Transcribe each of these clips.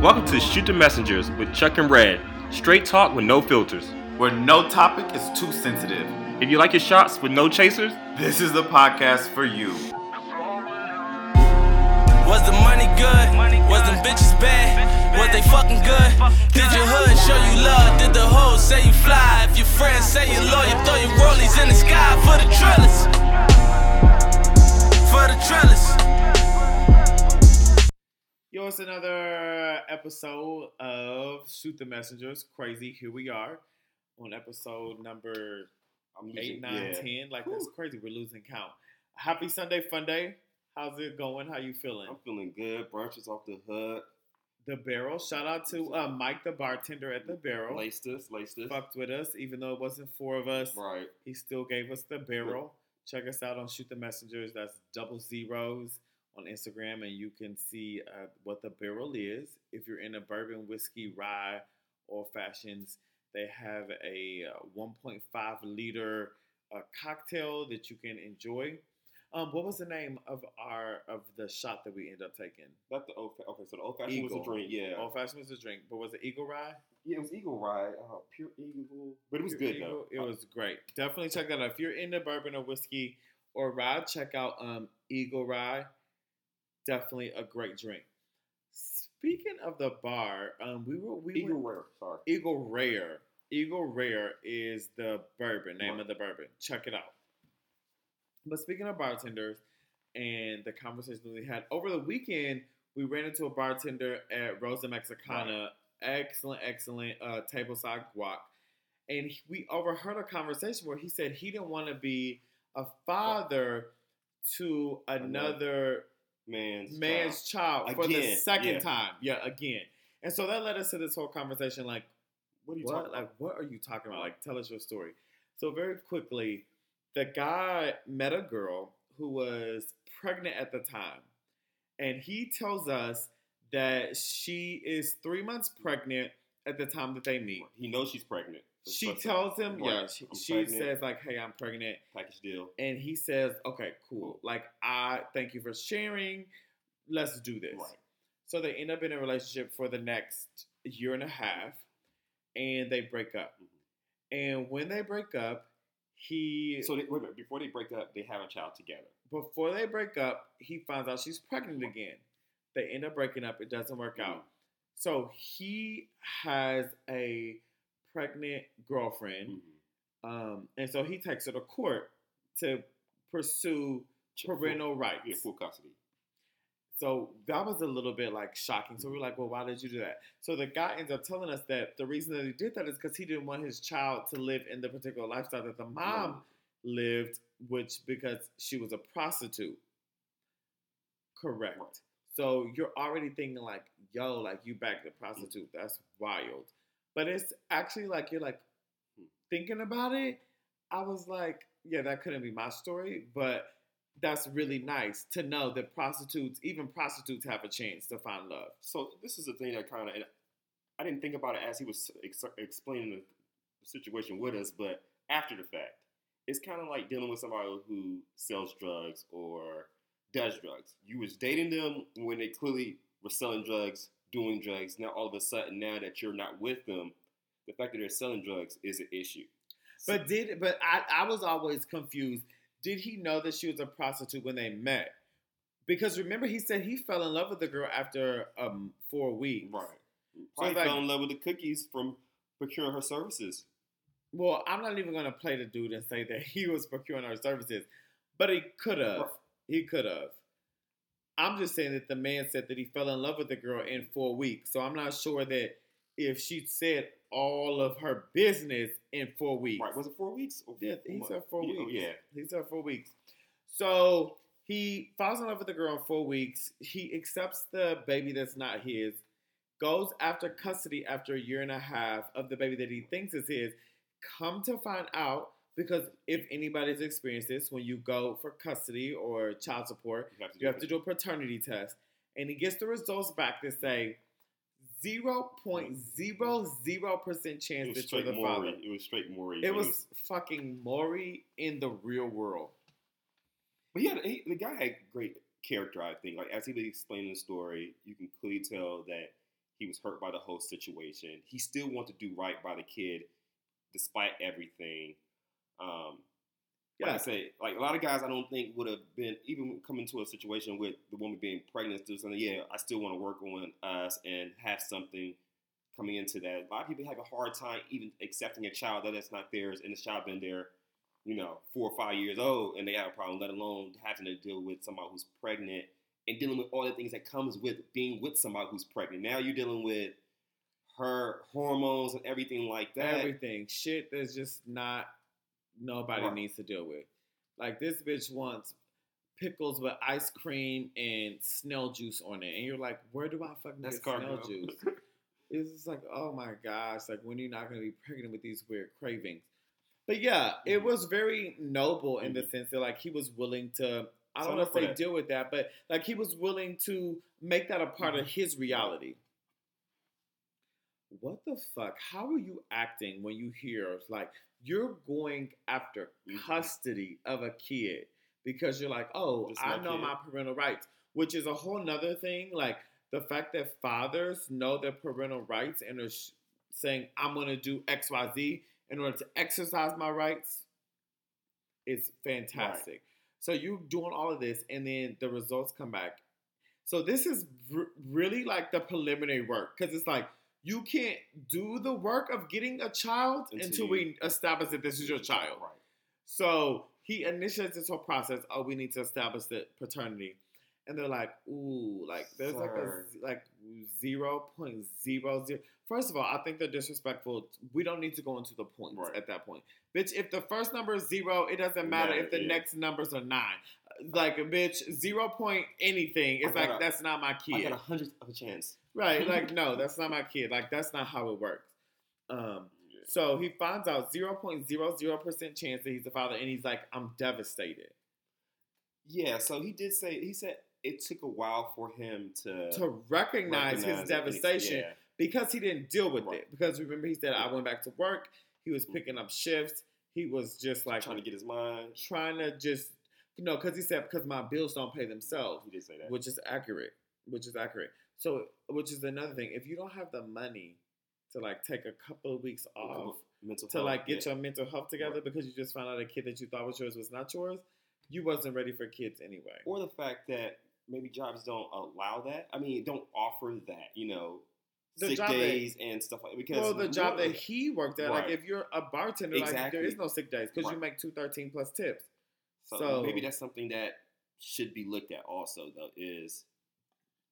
Welcome to Shoot the Messengers with Chuck and Red. Straight talk with no filters. Where no topic is too sensitive. If you like your shots with no chasers, This is the podcast for you. Was the money good? Was them bitches bad? Was they fucking good? Did your hood show you love? Did the hoes say you fly? If your friends say you loyal, throw your rollies in the sky for the trellis. For the trellis. Yo, it's another episode of Shoot the Messengers. Crazy. Here we are on episode number I'm eight, nine, ten. Like that's crazy. We're losing count. Happy Sunday, fun day. How's it going? How you feeling? I'm feeling good. Branches off the hood. The Barrel. Shout out to uh, Mike, the bartender at the Barrel. Laced us, laced us. Fucked with us, even though it wasn't four of us. Right. He still gave us the Barrel. Check us out on Shoot the Messengers. That's double zeros on Instagram, and you can see uh, what the Barrel is. If you're in a bourbon, whiskey, rye, or fashions, they have a uh, 1.5 liter uh, cocktail that you can enjoy. Um, what was the name of our of the shot that we ended up taking? Not the old. Okay, so the old fashioned was a drink. Yeah. Old fashioned was a drink, but was it Eagle Rye? Yeah, it was Eagle Rye, Uh, pure Eagle. But it was Pure good Eagle, though. It was great. Definitely check that out. If you're into bourbon or whiskey or rye, check out um, Eagle Rye. Definitely a great drink. Speaking of the bar, um, we were we Eagle were, Rare. Sorry. Eagle Rare. Eagle Rare is the bourbon name Right. of the bourbon. Check it out. But speaking of bartenders and the conversation we had over the weekend, we ran into a bartender at Rosa Mexicana. Excellent, excellent uh, tableside guac. And we overheard a conversation where he said he didn't want to be a father to another Man's. man's child, for the second yeah. time. Yeah, again. And so that led us to this whole conversation like, What are you what? talking Like, what are you talking about? Like, tell us your story. So very quickly, the guy met a girl who was pregnant at the time, and he tells us that she is three months pregnant at the time that they meet. He knows she's pregnant. She tells him, yeah, she, she says like, "Hey, I'm pregnant," package deal. and he says, "Okay, cool. Like, I thank you for sharing. Let's do this." Right. So they end up in a relationship for the next year and a half, and they break up. Mm-hmm. And when they break up, he So they, wait a minute. Before they break up, they have a child together. before they break up, he finds out she's pregnant again. They end up breaking up. It doesn't work out. Mm-hmm. So he has a pregnant girlfriend, Mhm. um, and so he takes her to court to pursue Full- parental rights. Yeah, full custody. So that was a little bit like shocking. So we are like, well, why did you do that? So the guy ends up telling us that the reason that he did that is because he didn't want his child to live in the particular lifestyle that the mom lived, which because she was a prostitute. Correct. Right. So you're already thinking like, yo, like you back the prostitute. That's wild. But it's actually like you're like thinking about it. I was like, yeah, that couldn't be my story, but that's really nice to know that prostitutes, even prostitutes, have a chance to find love. So this is the thing that kind of, I didn't think about it as he was ex- explaining the situation with us, but after the fact, it's kind of like dealing with somebody who sells drugs or does drugs. You was dating them when they clearly were selling drugs, doing drugs. Now all of a sudden, now that you're not with them, the fact that they're selling drugs is an issue. But did but I, I was always confused. Did he know that she was a prostitute when they met? Because remember, he said he fell in love with the girl after um four weeks. right, probably like- fell in love with the cookies from procuring her services. Well, I'm not even gonna play the dude and say that he was procuring her services, but he could have. Right. He could have. I'm just saying that the man said that he fell in love with the girl in four weeks. So I'm not sure that if she said all of her business in four weeks. Right? Was it four weeks? Or Yeah, he said four Yeah, weeks. Yeah. He said four weeks. So he falls in love with the girl in four weeks. He accepts the baby that's not his, goes after custody after a year and a half of the baby that he thinks is his. Come to find out, because if anybody's experienced this, when you go for custody or child support, You have to, you have to do a paternity test. And he gets the results back that say 0.00% chance that you're the Maury. father. It was straight Maury. It When was fucking Maury in the real world. But yeah, he, the guy had great character. I think, like as he was explaining the story, you can clearly tell that He was hurt by the whole situation. He still wanted to do right by the kid, despite everything. Um, like I Yeah. say, like a lot of guys, I don't think would have been even coming to a situation with the woman being pregnant, still saying, "Yeah, I still want to work on us and have something coming into that." A lot of people have a hard time even accepting a child that that is not theirs, and the child been there, you know, four or five years old, and they have a problem. Let alone having to deal with somebody who's pregnant and dealing with all the things that comes with being with somebody who's pregnant. Now you're dealing with her hormones and everything like that. everything shit that's just not nobody Right. needs to deal with. Like this bitch wants pickles with ice cream and snail juice on it, and you're like, where do I fucking That's get snail juice? It's just like, oh my gosh, like when you're not gonna be pregnant with these weird cravings. But yeah, it Mhm. was very noble in the Mhm. sense that like he was willing to. I don't want to say deal with that, but like he was willing to make that a part of Mm-hmm. his reality. What the fuck? How are you acting when you hear like you're going after Mhm. custody of a kid because you're like, oh, I know kid. my parental rights, which is a whole nother thing. Like the fact that fathers know their parental rights and are sh- saying, I'm going to do X, Y, Z in order to exercise my rights is fantastic. So you're doing all of this, and then the results come back. So this is r- really like the preliminary work because it's like you can't do the work of getting a child Until until, we establish that this is your child. Right. So he initiates this whole process. Oh, we need to establish the paternity, and they're like, "Ooh, like there's like a Sir. like zero point zero zero. First of all, I think they're disrespectful. We don't need to go into the points Right. at that point, bitch. If the first number is zero, it doesn't matter Yeah, if the yeah. next numbers are nine. Like, a bitch, zero point anything. It's like a- that's not my kid. I got a hundredth of a chance. Right, like no, that's not my kid. Like that's not how it works. Um, so he finds out zero point zero zero percent chance that he's the father, and he's like, I'm devastated. Yeah, so he did say he said it took a while for him to To recognize, recognize his it, devastation yeah. because he didn't deal with Right. it. Because remember, he said, I went back to work. He was Mhm. picking up shifts. He was just like trying to get his mind. trying to just, you know, because he said, because my bills don't pay themselves. He did say that. which is accurate which is accurate so which is another thing if you don't have the money to like take a couple of weeks off mental to health, like get yeah. your mental health together Right. because you just found out a kid that you thought was yours was not yours you wasn't ready for kids anyway or the fact that maybe jobs don't allow that. I mean, don't offer that. You know, The sick job that- days and stuff like because well the job that he worked at like if you're a bartender like Exactly. there is no sick days because you make 213 plus tips so, uh, so- maybe that's something that should be looked at also though is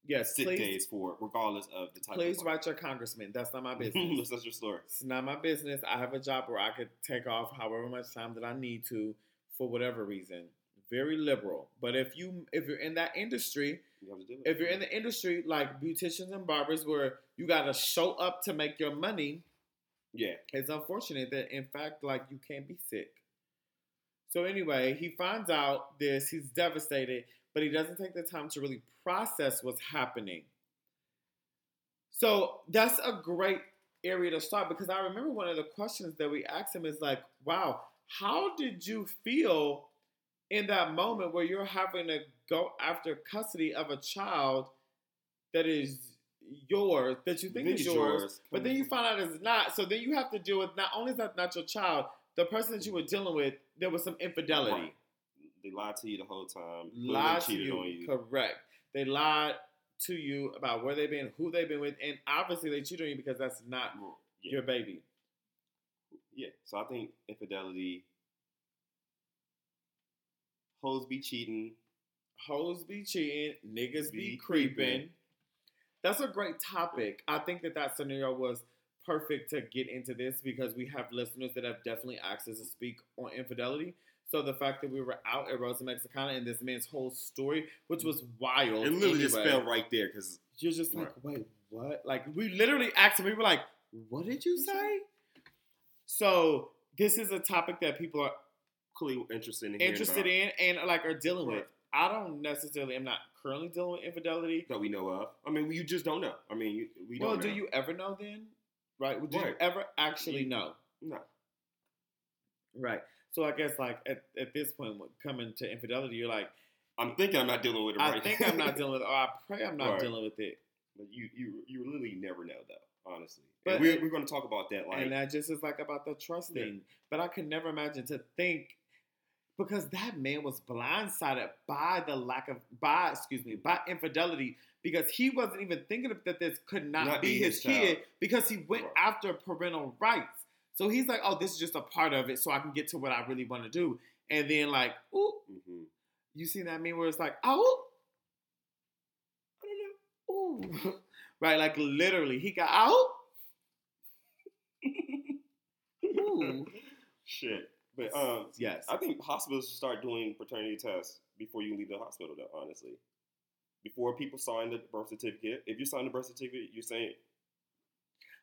yes sick please days for regardless of the type please write your congressman that's not my business that's your story. It's not my business. I have a job where I could take off however much time that I need to for whatever reason. Very liberal. But if you if you're in that industry, You have to do it. if you're in the industry like beauticians and barbers where you gotta show up to make your money, yeah, it's unfortunate that in fact like you can't be sick. So anyway, he finds out this, he's devastated, but he doesn't take the time to really process what's happening. So that's a great area to start because I remember one of the questions that we asked him is like, wow, how did you feel in that moment where you're having to go after custody of a child that is yours, that you think is yours, yours. but then you mm-hmm. find out it's not. So then you have to deal with not only is that not your child, the person that you were dealing with, there was some infidelity. Right. They lied to you the whole time. Lied to you, on you. correct. They lied to you about where they've been, who they've been with, and obviously they cheated on you because that's not Yeah. your baby. yeah. So I think infidelity, hoes be cheating. Hoes be cheating, niggas be, Be creeping. creeping. That's a great topic. I think that that scenario was perfect to get into this because we have listeners that have definitely asked us to speak on infidelity. So the fact that we were out at Rosa Mexicana and this man's whole story, which was wild, It literally just fell right there because You're just like, Right. wait, what? Like we literally asked him. We were like, what did you say? So this is a topic that people are clearly interested in interested about, in and like are dealing with. I don't necessarily. I'm not currently dealing with infidelity. that we know of. I mean, you just don't know. I mean, you, we well, don't. Well, do you ever know then? Right? Do you ever actually You- know? No. Right. So I guess like at, at this point, coming to infidelity, you're like, I'm thinking I'm not dealing with it I right. think I'm not dealing with, it, or I pray I'm not Right. dealing with it. But you you you really never know though, honestly. But- and we're we're going to talk about that like and that just is like about the trust Yeah. thing. But I could never imagine to think because that man was blindsided by the lack of by excuse me by infidelity because he wasn't even thinking of that this could not, Not be be his, kid child. because he went Right. after parental rights. So he's like, oh, this is just a part of it, so I can get to what I really want to do. And then like, ooh, hmm you see that meme where it's like, oh, I don't know, ooh, right? Like literally, he got out. Ooh. shit. But um, Yes. I think hospitals should start doing paternity tests before you leave the hospital. Though, honestly, before people sign the birth certificate, if you sign the birth certificate, you're saying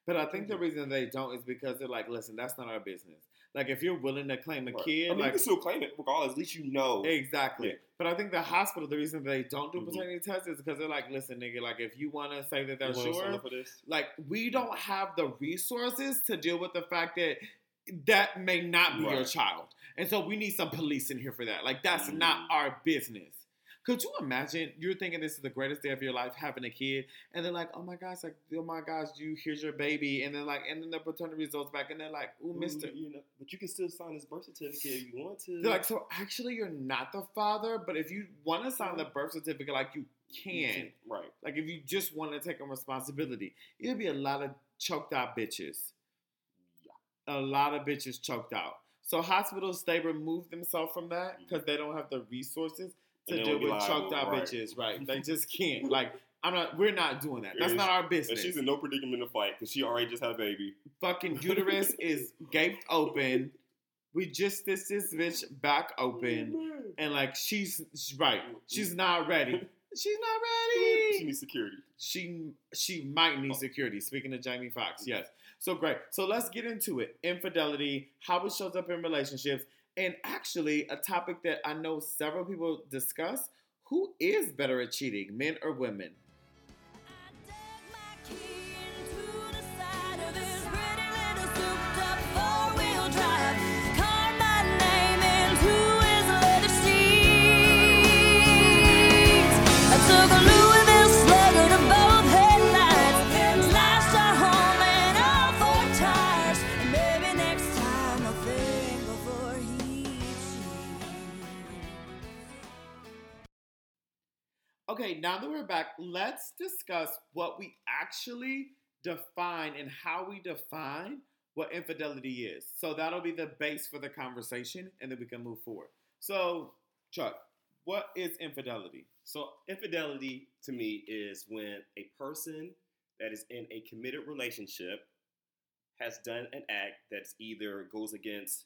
But I think the reason they don't is because they're like, listen, that's not our business. Like, if you're willing to claim a Right. kid, I mean, you like, can still claim it regardless. At least you know. exactly. Yeah. But I think the hospital, the reason they don't do Mhm. paternity tests is because they're like, listen, nigga, like, if you want to say that they're You wanna sign sure, up for this? like, we don't have the resources to deal with the fact that that may not be your child. And so we need some police in here for that. Like, that's Mhm. not our business. Could you imagine you're thinking this is the greatest day of your life having a kid, and they're like, "Oh my gosh, like, oh my gosh, you here's your baby," and then like, and then the paternity results back, and they're like, "Ooh, Mister," you know, but you can still sign this birth certificate if you want to. They're like, so actually, you're not the father, but if you want to sign the birth certificate, like you You can. right? Like if you just want to take on responsibility, it'd be a lot of choked out bitches. A lot of bitches choked out. So hospitals they remove themselves from that mm. because they don't have the resources to deal with choked out right. bitches. Right? They just can't. Like I'm not. We're not doing that. That's Yeah, not our And business. she's in no predicament to fight because she already just had a baby. Fucking uterus is gaped open. We just this this bitch back open. Mm-hmm. and like she's, she's right. She's mm-hmm. not ready. She's not ready. She needs security. She she might need oh. security. Speaking of Jamie Foxx, yes. So great. So let's get into it. Infidelity, how it shows up in relationships, and actually a topic that I know several people discuss. Who is better at cheating, men or women? Okay, now that we're back, let's discuss what we actually define and how we define what infidelity is. So that'll be the base for the conversation, and then we can move forward. So, Chuck, what is infidelity? So infidelity to me is when a person that is in a committed relationship has done an act that's either goes against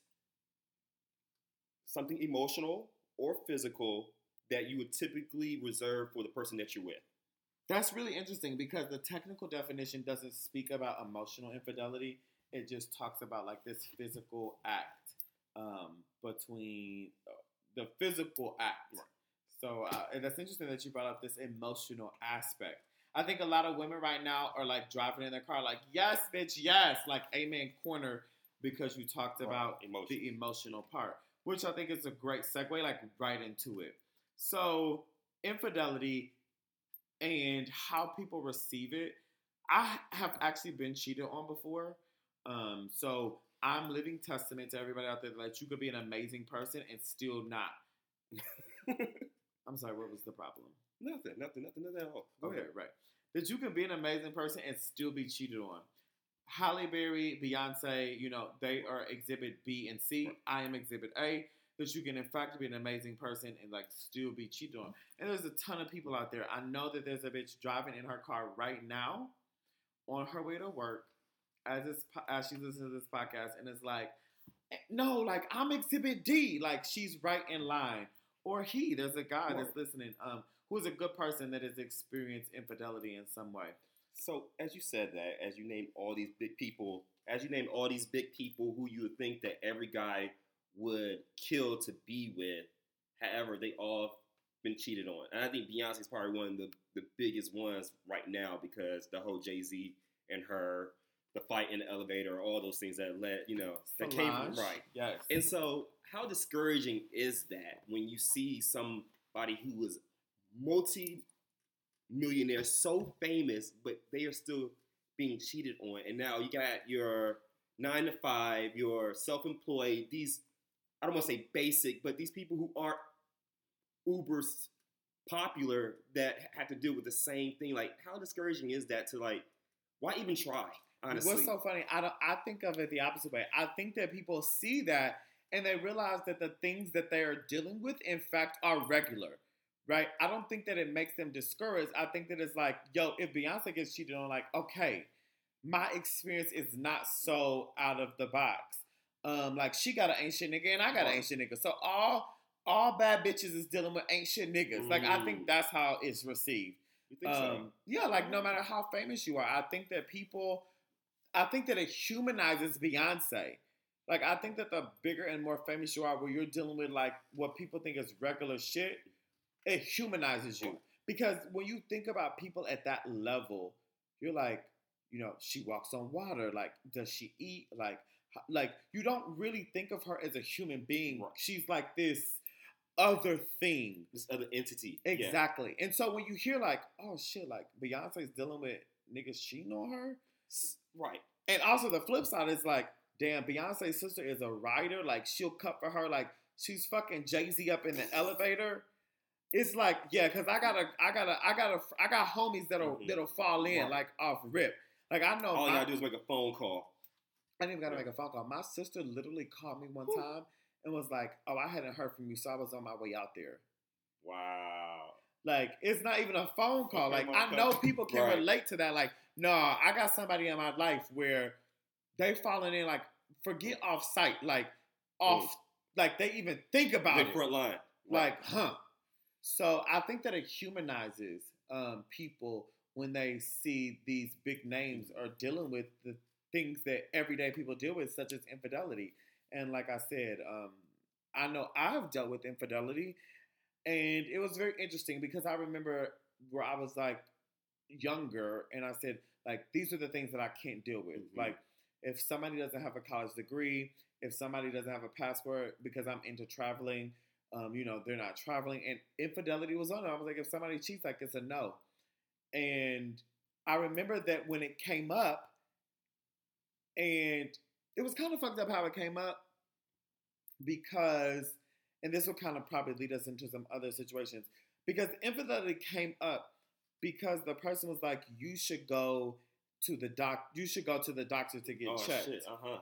something emotional or physical that you would typically reserve for the person that you're with. That's really interesting because the technical definition doesn't speak about emotional infidelity. It just talks about like this physical act um, between uh, the physical act. So uh, and that's interesting that you brought up this emotional aspect. I think a lot of women right now are like driving in their car, like yes, bitch, yes, like amen corner, because you talked Right, about the emotional part, which I think is a great segue, like right into it. So infidelity and how people receive it. I have actually been cheated on before. Um, so I'm living testament to everybody out there that you could be an amazing person and still not. I'm sorry, what was the problem? Nothing, nothing, nothing, nothing at all. Go Okay, ahead. right. That you can be an amazing person and still be cheated on. Halle Berry, Beyonce, you know, they are exhibit B and C. I am exhibit A. That you can in fact be an amazing person and like still be cheated on. And there's a ton of people out there. I know that there's a bitch driving in her car right now on her way to work as this as she's listening to this podcast and it's like, "Eh, no, like I'm exhibit D. Like she's right in line. Or he, there's a guy that's listening, um, who's a good person that has experienced infidelity in some way. So as you said that, as you name all these big people, as you name all these big people who you would think that every guy would kill to be with, however, they all been cheated on. And I think Beyonce's probably one of the, the biggest ones right now because the whole Jay Z and her, the fight in the elevator, all those things that led, you know, that came from right. Yes. And so, how discouraging is that when you see somebody who is multi millionaires, so famous, but they are still being cheated on. And now you got your nine to five, your self-employed. These I don't want to say basic, but these people who aren't uber popular that have to deal with the same thing. Like, how discouraging is that to like? Why even try? Honestly, What's so funny? I don't. I think of it the opposite way. I think that people see that and they realize that the things that they are dealing with, in fact, are regular, right? I don't think that it makes them discouraged. I think that it's like, yo, if Beyonce gets cheated on, like, okay, my experience is not so out of the box. Um, like she got an ancient nigga and I got an ancient nigga. So all all bad bitches is dealing with ancient niggas. Like I Mm. think that's how it's received. you think so? Um, yeah, like no matter how famous you are, I think that people, I think that it humanizes Beyonce. Like I think that the bigger and more famous you are, where you're dealing with like what people think is regular shit, it humanizes you. Because when you think about people at that level, you're like, you know, she walks on water. Like, does she eat? Like, like you don't really think of her as a human being. Right. She's like this other thing. this other entity. Yeah. Exactly. And so when you hear like, oh shit, like Beyonce's dealing with niggas cheating on her, Right. and also the flip side is like, damn, Beyonce's sister is a writer. Like she'll cut for her. Like she's fucking Jay Z up in the elevator. It's like, yeah, cause I gotta, I gotta, I gotta, I got homies that'll Mhm. that'll fall in Right. like off rip. Like I know, All you my- gotta do is make a phone call. I didn't even gotta make a phone call. My sister literally called me one Whew. time and was like, "Oh, I hadn't heard from you, so I was on my way out there." Wow. Like it's not even a phone call. Like I know people can Right. relate to that. Like, no, I got somebody in my life where they falling in like forget off site, like off, like they even think about The it. front line. Like, huh? So I think that it humanizes um, people when they see these big names are dealing with the things that everyday people deal with, such as infidelity. And like I said, um, I know I've dealt with infidelity, and it was very interesting because I remember where I was like younger, and I said like these are the things that I can't deal with. Mhm. Like if somebody doesn't have a college degree, if somebody doesn't have a passport because I'm into traveling, um, you know, they're not traveling, and infidelity was on it. I was like, if somebody cheats, like it's a no. And I remember that when it came up, and it was kind of fucked up how it came up because, and this will kind of probably lead us into some other situations because infidelity came up because the person was like, you should go to the doc, you should go to the doctor to get oh checked. shit. Uh huh.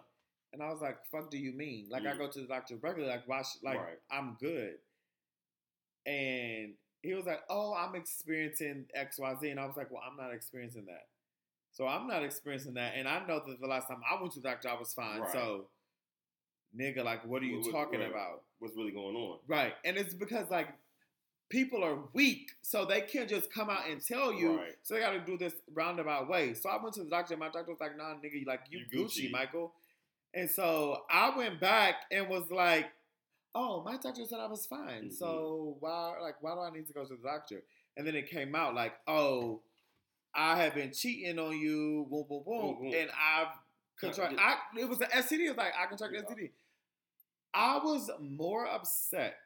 And I was like, "Fuck, do you mean? Like I Mm. go to the doctor regularly? Like why? Should, like Right. I'm good." And he was like, "Oh, I'm experiencing X, Y, Z," and I was like, "Well, I'm not experiencing that. So I'm not experiencing that, and I know that the last time I went to the doctor, I was fine. Right. So, nigga, like, what are you What- what- talking right. about? What's really going on? Right? And it's because like people are weak, so they can't just come out and tell you. Right. So they got to do this roundabout way. So I went to the doctor, and my doctor was like, "Nah, nigga, you like you, You Gucci, Gucci. Michael." And so I went back and was like, "Oh, my doctor said I was fine. Mhm. So why, like, why do I need to go to the doctor?" And then it came out like, "Oh, I have been cheating on you, boom, boom, boom, Mhm. and I've contracted. I it was the STD. It was like I contracted Yeah. STD. I was more upset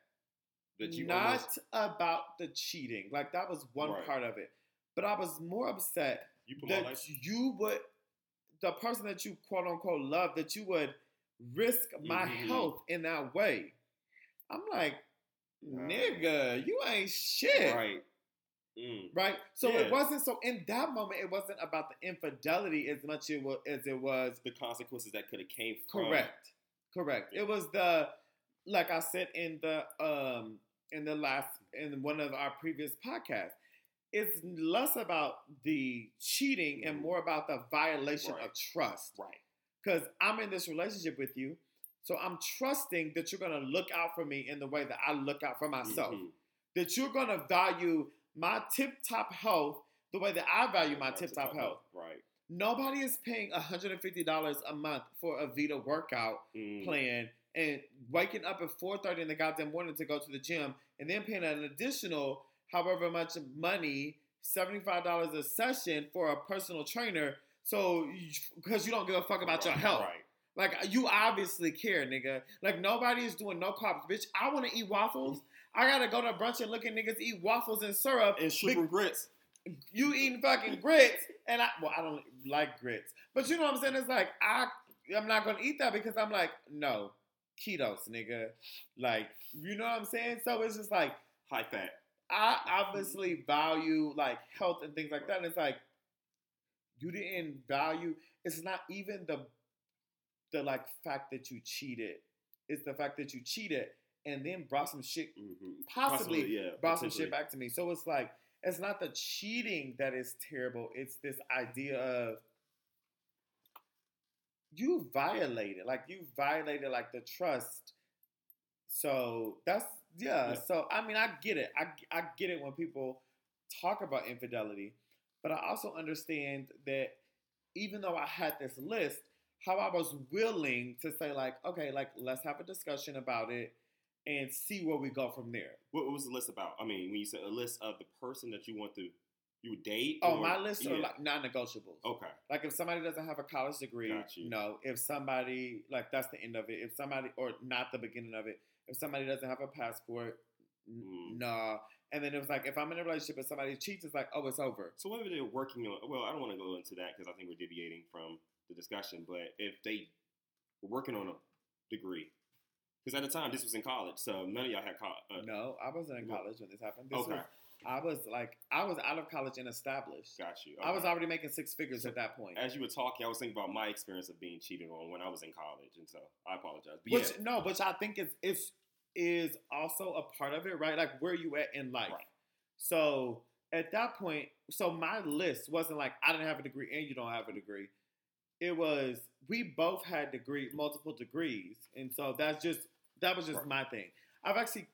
That you not almost about the cheating. Like that was one Right. part of it. But I was more upset you that you would the person that you quote unquote love that you would risk my Mhm. health in that way. I'm like, Nah. nigga, you ain't shit. Right. Mm. Right? So Yeah. it wasn't so in that moment it wasn't about the infidelity as much it was, as it was The consequences that could have came from. Correct. Correct. It was the like I said in the um in the last in one of our previous podcasts. It's less about the cheating and Mhm. more about the violation Right. of trust. Right. Because I'm in this relationship with you, so I'm trusting that you're gonna look out for me in the way that I look out for myself. Mhm. That you're gonna value my tip top health the way that I value my tip top health. Right. Nobody is paying $150 a month for a Vita workout Mm. plan and waking up at 4.30 in the goddamn morning to go to the gym and then paying an additional however much money $75 a session for a personal trainer so because you don't give a fuck about your health Right. like you obviously care nigga like nobody is doing no carbs bitch i want to eat waffles i gotta go to brunch and look at niggas eat waffles and syrup And sugar grits. you eating fucking grits, and I well, I don't like grits, but you know what I'm saying? It's like I I'm not gonna eat that because I'm like no ketos, nigga. Like you know what I'm saying? So it's just like High fat. I obviously value like health and things like that. And it's like you didn't value. It's not even the the like fact that you cheated. It's the fact that you cheated and then brought some shit Mm-hmm. possibly, yeah. brought some shit back to me. So it's like it's not the cheating that is terrible. It's this idea of you violated, like you violated like the trust. So that's yeah. Yeah. So I mean, I get it. I I get it when people talk about infidelity, but I also understand that even though I had this list, how I was willing to say like, okay, like let's have a discussion about it and see where we go from there. What, what was the list about? I mean, when you said a list of the person that you want to you date. Oh, or- my list are yeah. like non-negotiables. Okay. Like if somebody doesn't have a college degree, you. no. If somebody like that's the end of it. If somebody or not the beginning of it. If somebody doesn't have a passport, Mm. nah. And then it was like if I'm in a relationship and somebody cheats, it's like oh it's over. So what whether they're working on, well, I don't want to go into that because I think we're deviating from the discussion. But if they were working on a degree, because at the time this was in college, so none of y'all had college. Uh, No, I wasn't in college when this happened. This okay. was I was like I was out of college and established. Got you. I was already making six figures at that point. As you were talking, I was thinking about my experience of being cheated on when I was in college, and so I apologize. But Which yeah, no, which I think is is is also a part of it, right? Like where you at in life. Right. So at that point, so my list wasn't like I didn't have a degree and you don't have a degree. It was we both had degree multiple degrees, and so that's just that was just Right. my thing. I've actually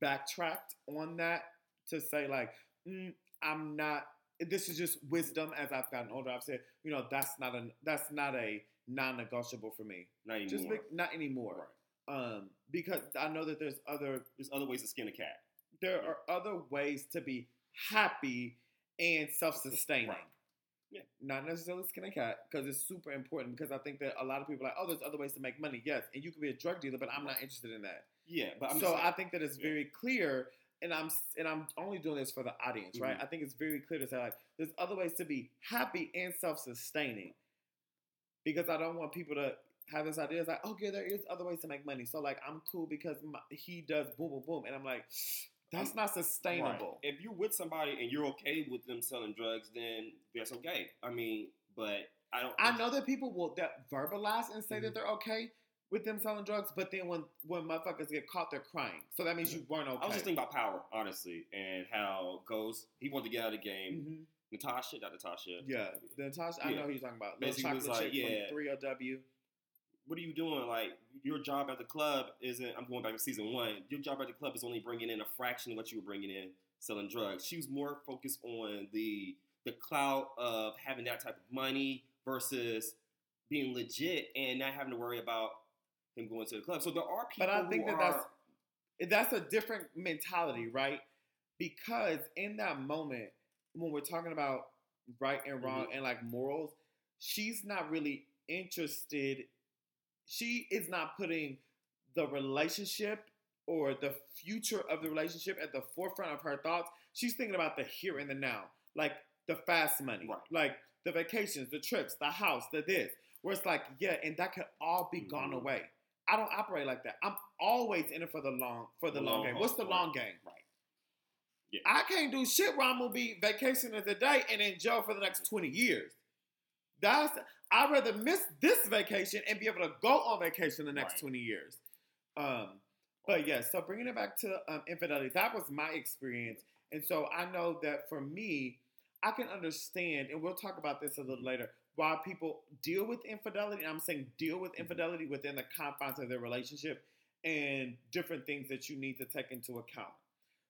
backtracked on that to say like mm, I'm not. This is just wisdom as I've gotten older. I've said, you know, that's not a that's not a non-negotiable for me. not anymore. Just make, not anymore. Right. Um, because I know that there's other There's other ways to skin a cat. there Yeah. are other ways to be happy and self-sustaining. Right. Yeah. Not necessarily skin a cat because it's super important because I think that a lot of people are like, oh, there's other ways to make money. Yes, and you can be a drug dealer, but I'm not interested in that. Yeah, but I'm so I think that it's Yeah. very clear, and I'm and I'm only doing this for the audience, right? Mhm. I think it's very clear to say like, there's other ways to be happy and self-sustaining, because I don't want people to have this idea. It's like, okay, there is other ways to make money. So like, I'm cool because my, he does boom, boom, boom, and I'm like, that's not sustainable. Right. If you're with somebody and you're okay with them selling drugs, then that's okay. I mean, but I don't. I know that people will that verbalize and say Mm-hmm. that they're okay with them selling drugs, but then when when motherfuckers get caught, they're crying. So that means you weren't okay. I was just thinking about power, honestly, and how Ghost he wanted to get out of the game. Mhm. Natasha, not Natasha. Yeah, the Natasha. I know who you're talking about. Little chocolate was like, yeah. from 3LW. What are you doing? Like your job at the club isn't. I'm going back to season one. Your job at the club is only bringing in a fraction of what you were bringing in selling drugs. She was more focused on the the clout of having that type of money versus being legit and not having to worry about him going to the club. So there are people. But I think that are, that's that's a different mentality, right? Because in that moment, when we're talking about right and wrong Mm-hmm. and like morals, she's not really interested. She is not putting the relationship or the future of the relationship at the forefront of her thoughts. She's thinking about the here and the now, like the fast money, Right. like the vacations, the trips, the house, the this. Where it's like, yeah, and that could all be gone Mhm. away. I don't operate like that. I'm always in it for the long for the, long, long game. What's the long game? Right. Yeah. I can't do shit where I'm gonna be vacationing today and in jail for the next 20 years. That's I'd rather miss this vacation and be able to go on vacation the next Right. 20 years. Um, but yeah, so bringing it back to um, infidelity, that was my experience, and so I know that for me, I can understand, and we'll talk about this a little later, why people deal with infidelity. And I'm saying deal with Mm-hmm. infidelity within the confines of their relationship and different things that you need to take into account.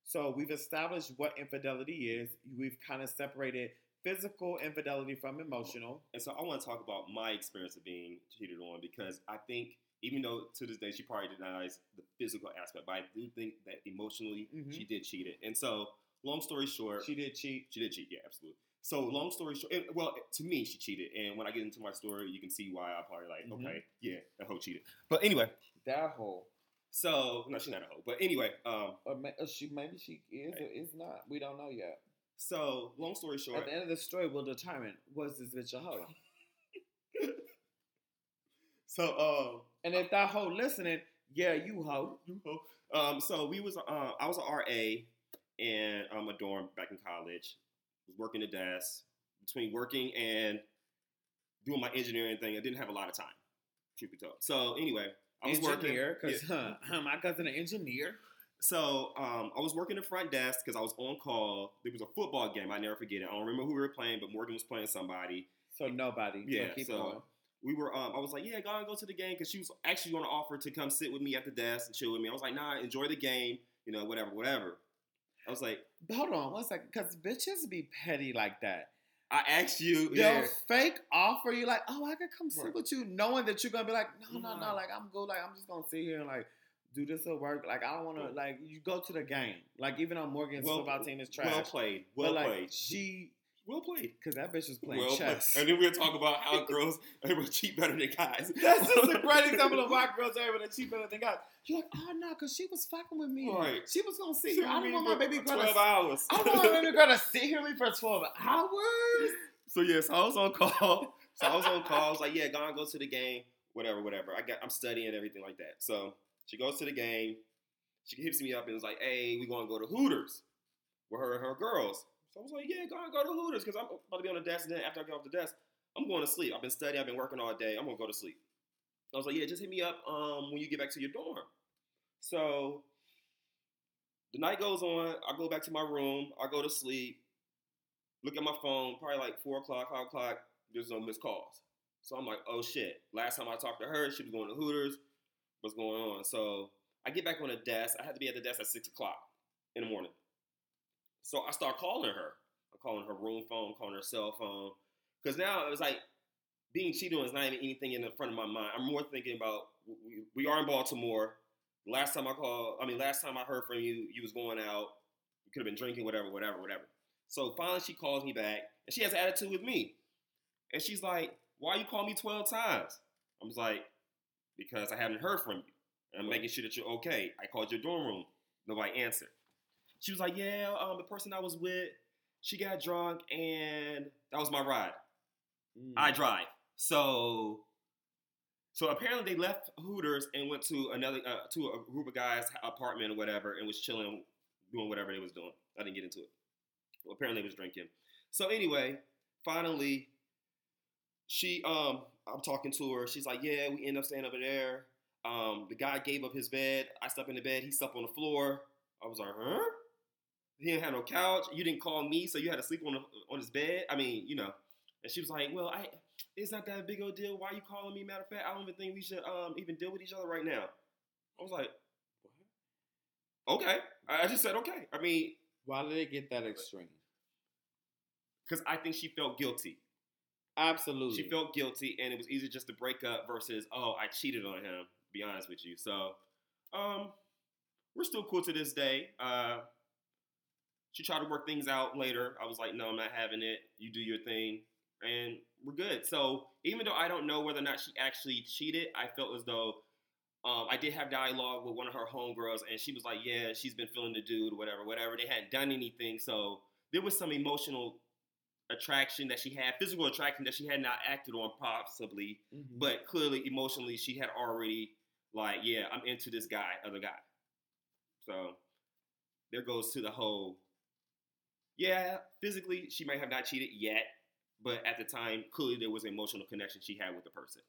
So we've established what infidelity is. We've kind of separated physical infidelity from emotional. And so I want to talk about my experience of being cheated on because I think, even though to this day she probably denies the physical aspect, but I do think that emotionally Mhm. she did cheat it. And so, long story short, She did cheat. she did cheat. Yeah, absolutely. So, long story short, it- well, to me, she cheated. And when I get into my story, you can see why I'm probably like, Mhm. okay, yeah, that hoe cheated. But anyway, That whole. so no, she's not a hoe. But anyway, um, Or ma- or she maybe she is or is not. We don't know yet. So, long story short, At the end of the story, we'll determine was this bitch a hoe. so um, And if that hoe listening, yeah, you hoe. you um, so we was uh, I was a RA in um, a dorm back in college. Was working the desk between working and doing my engineering thing. I didn't have a lot of time, truth be told. So anyway, I was engineer, working. because yeah. my cousin an engineer. So um, I was working the front desk because I was on call. There was a football game. I never forget it. I don't remember who we were playing, but Morgan was playing somebody. So nobody. Yeah, So going. we were um I was like, yeah, go and go to the game because she was actually gonna offer to come sit with me at the desk and chill with me. I was like, nah, enjoy the game, you know, whatever, whatever. I was like, Hold on one second, because bitches be petty like that. I asked you, They'll yeah, fake offer you like, oh, I could come sit Right. with you, knowing that you're gonna be like, no, no, no, like I'm good, like I'm just gonna sit here and like do this at work. Like I don't wanna like you go to the game. Like even on Morgan's Well- football team is trash. well played, but well like played, she well played, cause that bitch was playing well chess. played. And then we'll talk about how girls are able to cheat better than guys. That's just a great example of why girls are able to cheat better than guys. You're like, oh no, cause she was fucking with me. Right. She was gonna sit here. I don't want my baby girl twelve to hours. I don't want my baby girl to sit here with me for 12 hours. So yes, I was on call. So I was on call. I was like, yeah, go and go to the game, whatever, whatever. I got, I'm studying everything like that. So she goes to the game. She hits me up and was like, hey, we gonna go to Hooters with her and her girls. So I was like, yeah, go go to Hooters because I'm about to be on the desk. And then after I get off the desk, I'm going to sleep. I've been studying. I've been working all day. I'm gonna go to sleep. I was like, yeah, just hit me up um, when you get back to your dorm. So the night goes on. I go back to my room. I go to sleep. Look at my phone. Probably like four o'clock, five o'clock. There's no missed calls. So I'm like, oh shit. Last time I talked to her, she was going to Hooters. What's going on? So I get back on the desk. I had to be at the desk at six o'clock in the morning. So I start calling her. I'm calling her room phone, calling her cell phone. Because now it was like being cheated on is not even anything in the front of my mind. I'm more thinking about we, we are in Baltimore. Last time I called, I mean, last time I heard from you, you was going out. You could have been drinking, whatever, whatever, whatever. So finally, she calls me back, and she has an attitude with me. And she's like, "Why you call me twelve times?" I was like, "Because I haven't heard from you. And I'm making sure that you're okay. I called your dorm room. Nobody answered." She was like, "Yeah, um, the person I was with, she got drunk, and that was my ride. Mm. I drive. So, so apparently they left Hooters and went to another uh, to a group of guys' apartment or whatever, and was chilling, doing whatever they was doing. I didn't get into it. Well, apparently they was drinking. So anyway, finally, she um, I'm talking to her. She's like, "Yeah, we end up staying over there." Um, the guy gave up his bed. I slept in the bed. He slept on the floor. I was like, "Huh?" He didn't have no couch. You didn't call me, so you had to sleep on the, on his bed. I mean, you know. And she was like, "Well, I it's not that big of a deal. Why you calling me? Matter of fact, I don't even think we should um even deal with each other right now." I was like, "What?" Okay. I I just said okay. I mean, Why did it get that extreme? because I think she felt guilty. Absolutely. She felt guilty, and it was easier just to break up versus, oh, I cheated on him. Be honest with you, so um, we're still cool to this day. Uh, she tried to work things out later. I was like, no, I'm not having it. You do your thing, and we're good. So even though I don't know whether or not she actually cheated, I felt as though um, I did have dialogue with one of her homegirls, and she was like, yeah, she's been feeling the dude, whatever, whatever. They hadn't done anything, so there was some emotional attraction that she had, physical attraction that she had not acted on, possibly Mhm. but clearly emotionally she had already like yeah i'm into this guy other guy. So there goes to the whole yeah physically she might have not cheated yet but at the time clearly there was an emotional connection she had with the person.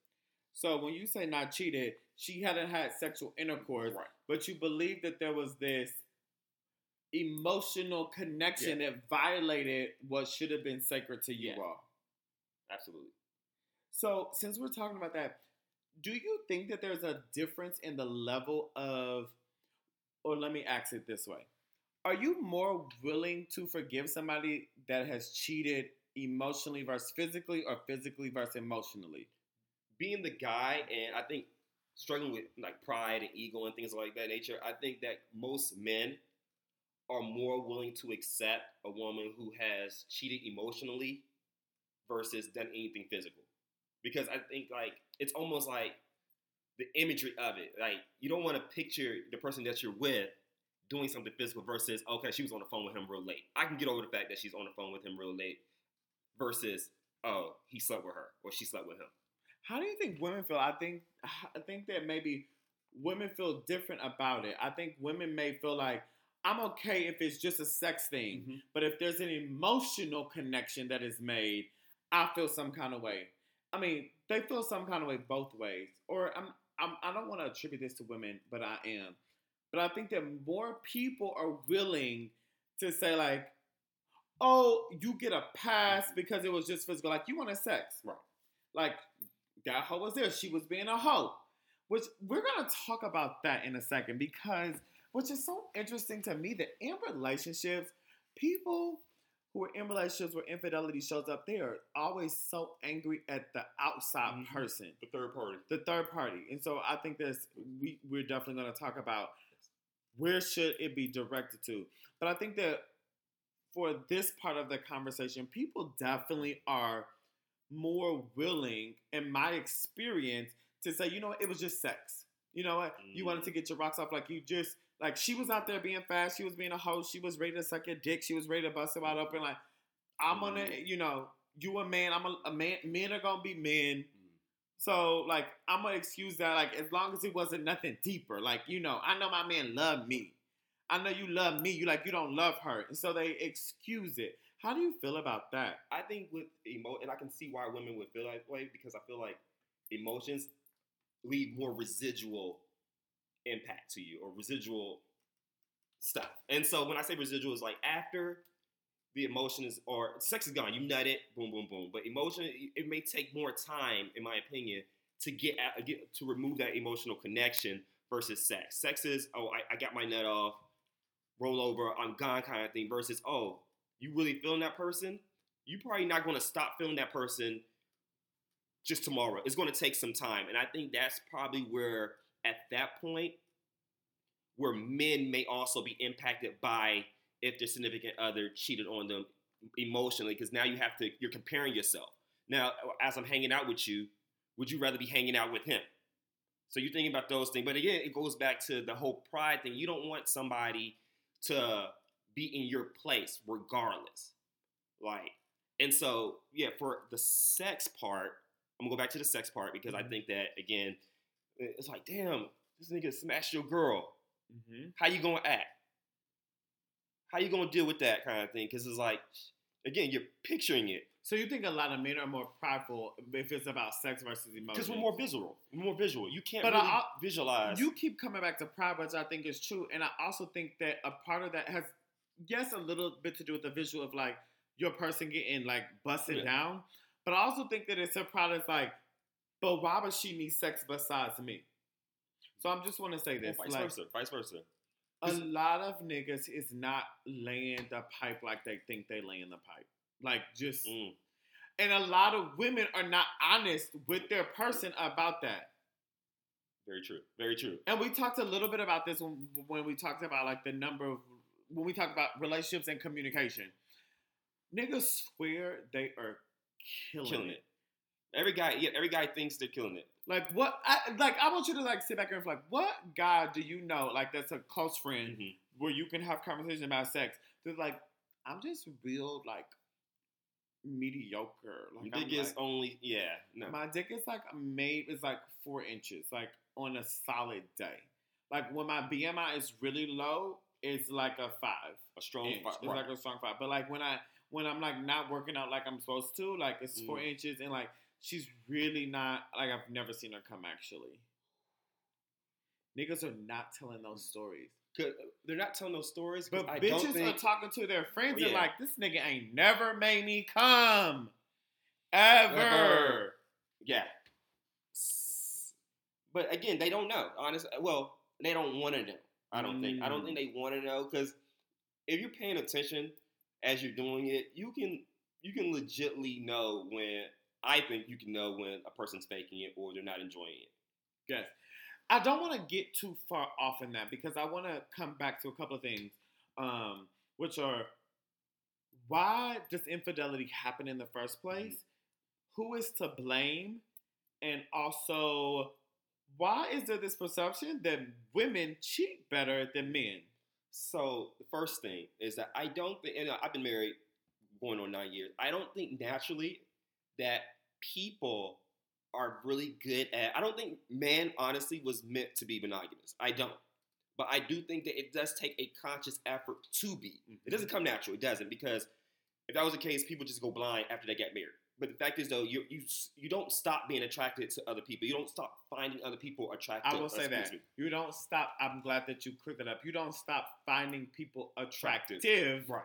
So when you say not cheated, she hadn't had sexual intercourse, right. but you believe that there was this emotional connection that violated what should have been sacred to you Yeah. all. absolutely So since we're talking about that, do you think that there's a difference in the level of, or let me ask it this way: Are you more willing to forgive somebody that has cheated emotionally versus physically, or physically versus emotionally? being the guy and i think struggling with like pride and ego and things like that nature i think that most men are more willing to accept a woman who has cheated emotionally versus done anything physical because i think like it's almost like the imagery of it like you don't want to picture the person that you're with doing something physical versus okay, she was on the phone with him real late. I can get over the fact that she's on the phone with him real late versus oh he slept with her or she slept with him. How do you think women feel? I think I think that maybe women feel different about it. I think women may feel like I'm okay if it's just a sex thing, Mhm. but if there's an emotional connection that is made, I feel some kind of way. I mean, they feel some kind of way both ways. Or I'm, I'm I don't want to attribute this to women, but I am. But I think that more people are willing to say like, "Oh, you get a pass because it was just physical. Like you wanted sex, Right. Like that hoe was there. She was being a hoe. Which we're gonna talk about that in a second because which is so interesting to me that in relationships, people who are in relationships where infidelity shows up, they are always so angry at the outside Mhm. person, The third party. the third party. And so I think this we we're definitely gonna talk about where should it be directed to. But I think that for this part of the conversation, people definitely are more willing, in my experience, to say, you know what, it was just sex. You know what? You wanted to get your rocks off like you just like she was out there being fast, she was being a hoe, she was ready to suck your dick, she was ready to bust it wide open. Like, I'm gonna, mm-hmm. you know, you a man, I'm a, a man, men are gonna be men. Mm-hmm. So like I'm gonna excuse that, like as long as it wasn't nothing deeper. Like, you know, I know my man loved me. I know you love me, you like you don't love her. And so they excuse it. How do you feel about that? I think with emo, and I can see why women would feel that way because I feel like emotions leave more residual impact to you or residual stuff. And so when I say residual, is like after the emotion is or sex is gone, you nut it, boom, boom, boom. But emotion, it may take more time, in my opinion, to get, at, get to remove that emotional connection versus sex. Sex is oh, I, I got my nut off, roll over, I'm gone kind of thing. Versus oh, you really feeling that person? You probably not going to stop feeling that person just tomorrow. It's going to take some time, and I think that's probably where at that point where men may also be impacted by if their significant other cheated on them emotionally because now you have to you're comparing yourself. Now as i'm hanging out with you would you rather be hanging out with him? So you're thinking about those things but again it goes back to the whole pride thing. You don't want somebody to be in your place regardless like and so yeah for the sex part i'm gonna go back to the sex part because i mm-hmm. think that again it's like damn this nigga smashed your girl Mm-hmm. how you gonna act? How you gonna deal with that kind of thing? Because it's like, again, you're picturing it So you think a lot of men are more prideful if it's about sex versus emotion? because we're more visual. We're more visual. You can't But really I- visualize. You keep coming back to pride, which I think is true, and I also think that a part of that has, yes, a little bit to do with the visual of like your person getting like busted Yeah. down, but I also think that it's a pride is like, but why would she need sex besides me? So I'm just want to say this, vice like, versa. Vice versa. a lot of niggas is not laying the pipe like they think they laying the pipe, like just, Mm. and a lot of women are not honest with their person about that. Very true. Very true. And we talked a little bit about this when, when we talked about like the number of when we talked about relationships and communication. Niggas swear they are killing, Killing it. it. Every guy, yeah, every guy thinks they're killing it. Like what? I, like I want you to like sit back and like, what guy do you know? Like that's a close friend Mhm. where you can have conversation about sex. That's like, I'm just real like mediocre. Like Your I'm, dick is like- only, yeah, no. My dick is like made is like four inches, like on a solid day. Like when my BMI is really low, it's like a five. a strong inch. fight. It's like a strong five. But like when I when I'm like not working out like I'm supposed to, like it's four Mm. inches and like she's really not like I've never seen her come actually. Niggas are not telling those stories. They're not telling those stories. But I bitches don't think, are talking to their friends and oh, like, this nigga ain't never made me come. Ever. Yeah. But again, they don't know. Honestly, Well, they don't want to know. I don't think. I don't think they want to know because if you're paying attention as you're doing it, you can you can legitly know when. I think you can know when a person's faking it or they're not enjoying it. Yes. I don't want to get too far off in that because I want to come back to a couple of things, um, which are why does infidelity happen in the first place? Who is to blame? And also, why is there this perception that women cheat better than men? So the first thing is that I don't think, and I've been married going on nine years. I don't think naturally that people are really good at. I don't think man honestly was meant to be monogamous. I don't. But I do think that it does take a conscious effort to be. It mm-hmm. doesn't come natural. It doesn't because if that was the case, people just go blind after they get married. But the fact is, though, you you you don't stop being attracted to other people. You don't stop finding other people attractive. I will say that me. you don't stop. I'm glad that you cleared that up. You don't stop finding people Attractive. Right.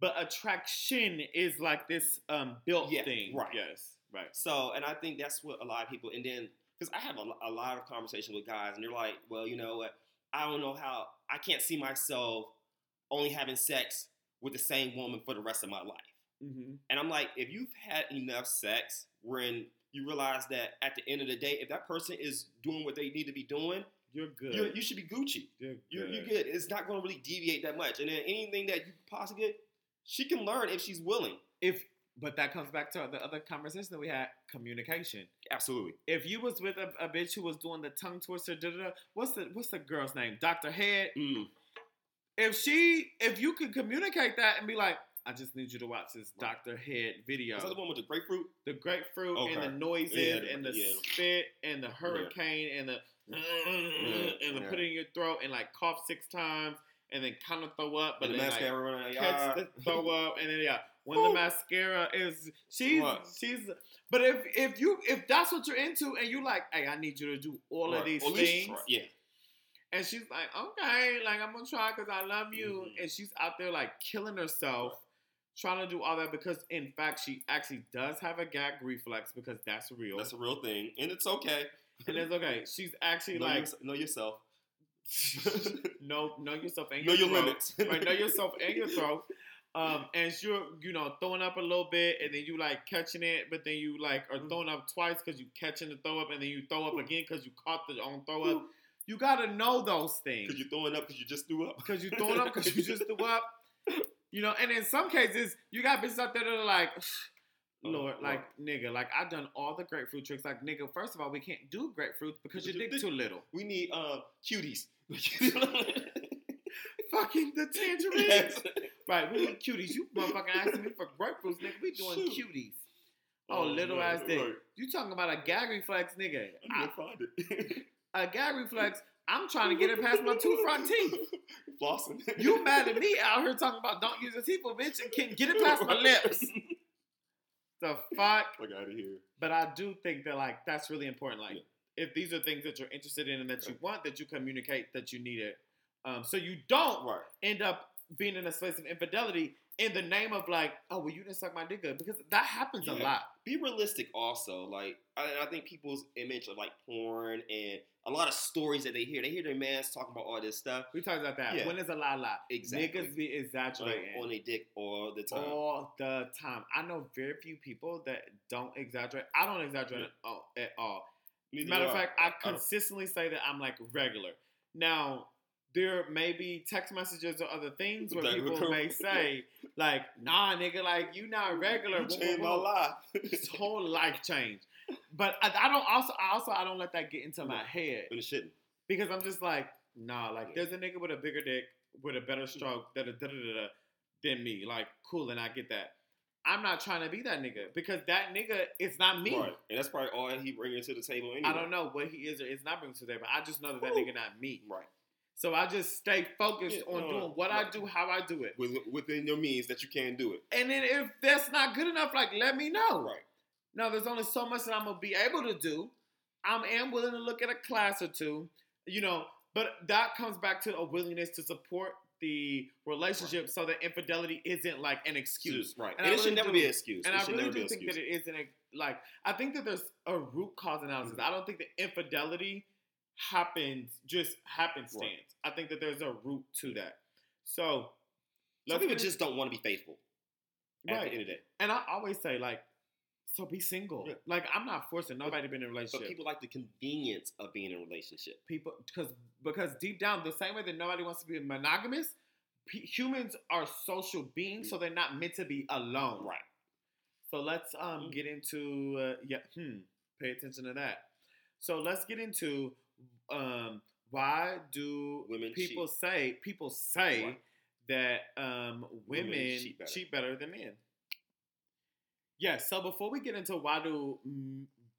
But attraction is like this um built Yeah, thing. right. Yes. Right. So, and I think that's what a lot of people, and then, because I have a, a lot of conversations with guys, and they're like, well, you know what? I don't know how, I can't see myself only having sex with the same woman for the rest of my life. Mm-hmm. And I'm like, if you've had enough sex when you realize that at the end of the day, if that person is doing what they need to be doing, You're good. you're, you should be Gucci. You're You're, good. you're good. It's not going to really deviate that much. And then anything that you possibly get, she can learn if she's willing. If but that comes back to the other conversation that we had: communication. Absolutely. If you was with a, a bitch who was doing the tongue twister, da, da, da, what's the what's the girl's name? Doctor Head. Mm. If she, if you could communicate that and be like, I just need you to watch this Doctor Head video. Is that the one with the grapefruit? the grapefruit Okay. and the noises Yeah, the- and the yeah. spit and the hurricane and the and the yeah. put it in your throat and like cough six times and then kind of throw up, but the then mascara out. catch the throw up and then yeah, when the mascara is she's Right. she's. But if if you if that's what you're into and you like, hey, I need you to do all of these least things, try- Yeah. and she's like, okay, like I'm gonna try because I love you. Mhm. And she's out there like killing herself, trying to do all that because in fact she actually does have a gag reflex because that's real. That's a real thing. And it's okay. and it's okay. She's actually know, like your- know yourself. know know yourself and know your your throat. limits. right, know yourself and your throat. Um, and you're, you know, throwing up a little bit, and then you like catching it, but then you like are Mm. throwing up twice because you catching the throw up, and then you throw up again because you caught the own throw up. You gotta know those things Because you're throwing up because you just threw up. because you throwing up because you just threw up. You know, and in some cases, you got bitches out there that are like, Lord, Oh, like nigga, like I've done all the grapefruit tricks. Like nigga, first of all, we can't do grapefruits because your dick dick- too little. We need uh, cuties. Fucking the tangerines. Right, we need cuties. You motherfucking asking me for grapefruits, nigga. We doing Shoot. cuties. Oh, oh little man, ass dick. right. You talking about a gag reflex, nigga? I'm gonna find it. a gag reflex. I'm trying to get it past my two front teeth. Flossing. You mad at me out here talking about don't use a teeth, bitch, and can't get it past my lips. The fuck? Fuck out of here. But I do think that like that's really important. Like Yeah. If these are things that you're interested in and that you want, that you communicate that you need it. Um, so you don't Right. end up being in a space of infidelity in the name of like, oh well, you didn't suck my dick good because that happens a lot. Be realistic also. Like I, I think people's image of like porn and a lot of stories that they hear. They hear their mans talking about all this stuff. We talked about that. Yeah. When is a lie lie? Exactly. Niggas be Like, exaggerating on their dick all the time. all the time. I know very few people that don't exaggerate. I don't exaggerate at all. At all. Matter of fact, I don't- consistently say that I'm like regular. Now, there may be text messages or other things where people may say, like, nah, nigga, like, you not regular. You changed my life. It's whole life change. But I, I don't also, I also, I don't let that get into my head But it shouldn't. because I'm just like, nah, like, there's a nigga with a bigger dick, with a better hmm. stroke, da da da da da, than me. Like, cool, and I get that. I'm not trying to be that nigga because that nigga is not me. Right. And that's probably all he bringing to the table anyway. I don't know what he is or is not bringing to the table. I just know that that nigga not me. Right. So I just stay focused Yeah, on no, doing what I do, how I do it. With, within your means that you can do it. And then if that's not good enough, like let me know. Right. Now there's only so much that I'm gonna be able to do. I am willing to look at a class or two, you know, but that comes back to a willingness to support the relationship so that infidelity isn't like an excuse. Right. And And, it should never do- be an excuse. And it I really never do think that it isn't like I think that there's a root cause analysis. Mhm. I don't think that infidelity happens just happenstance. I think that there's a root to that. So Some people just don't want to be faithful at right. the end of the day. And I always say like, so be single. Yeah. Like I'm not forcing nobody to be in a relationship. But people like the convenience of being in a relationship. people because because deep down the same way that nobody wants to be monogamous p- humans are social beings so they're not meant to be alone Right. so let's um Mhm. get into uh, yeah hmm pay attention to that so let's get into um Why do Women people cheat. say people say Why? that um, women, Women cheat, cheat better. better. than men? Yes. so before we get into why do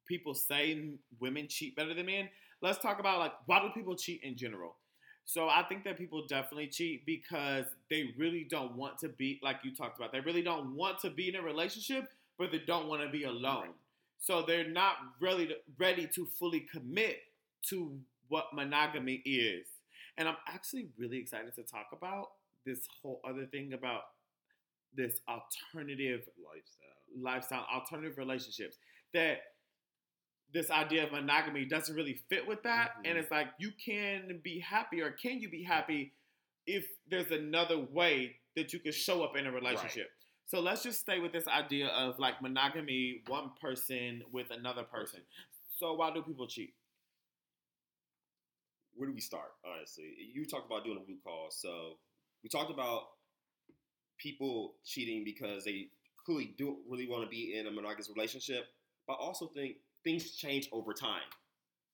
people say women cheat better than men, let's talk about like why do people cheat in general. So I think that people definitely cheat because they really don't want to be like you talked about. They really don't want to be in a relationship, but they don't want to be alone. Right. So they're not really ready to fully commit to what monogamy is. And I'm actually really excited to talk about this whole other thing about this alternative Lifestyle. Lifestyle, alternative relationships. That this idea of monogamy doesn't really fit with that. And Mhm. it's like you can be happy or can you be happy if there's another way that you can show up in a relationship. So let's just stay with this idea of like monogamy, one person with another person. So why do people cheat? where do we start? Honestly, you talked about doing a root cause. So we talked about people cheating because they clearly don't really want to be in a monogamous relationship, but I also think things change over time.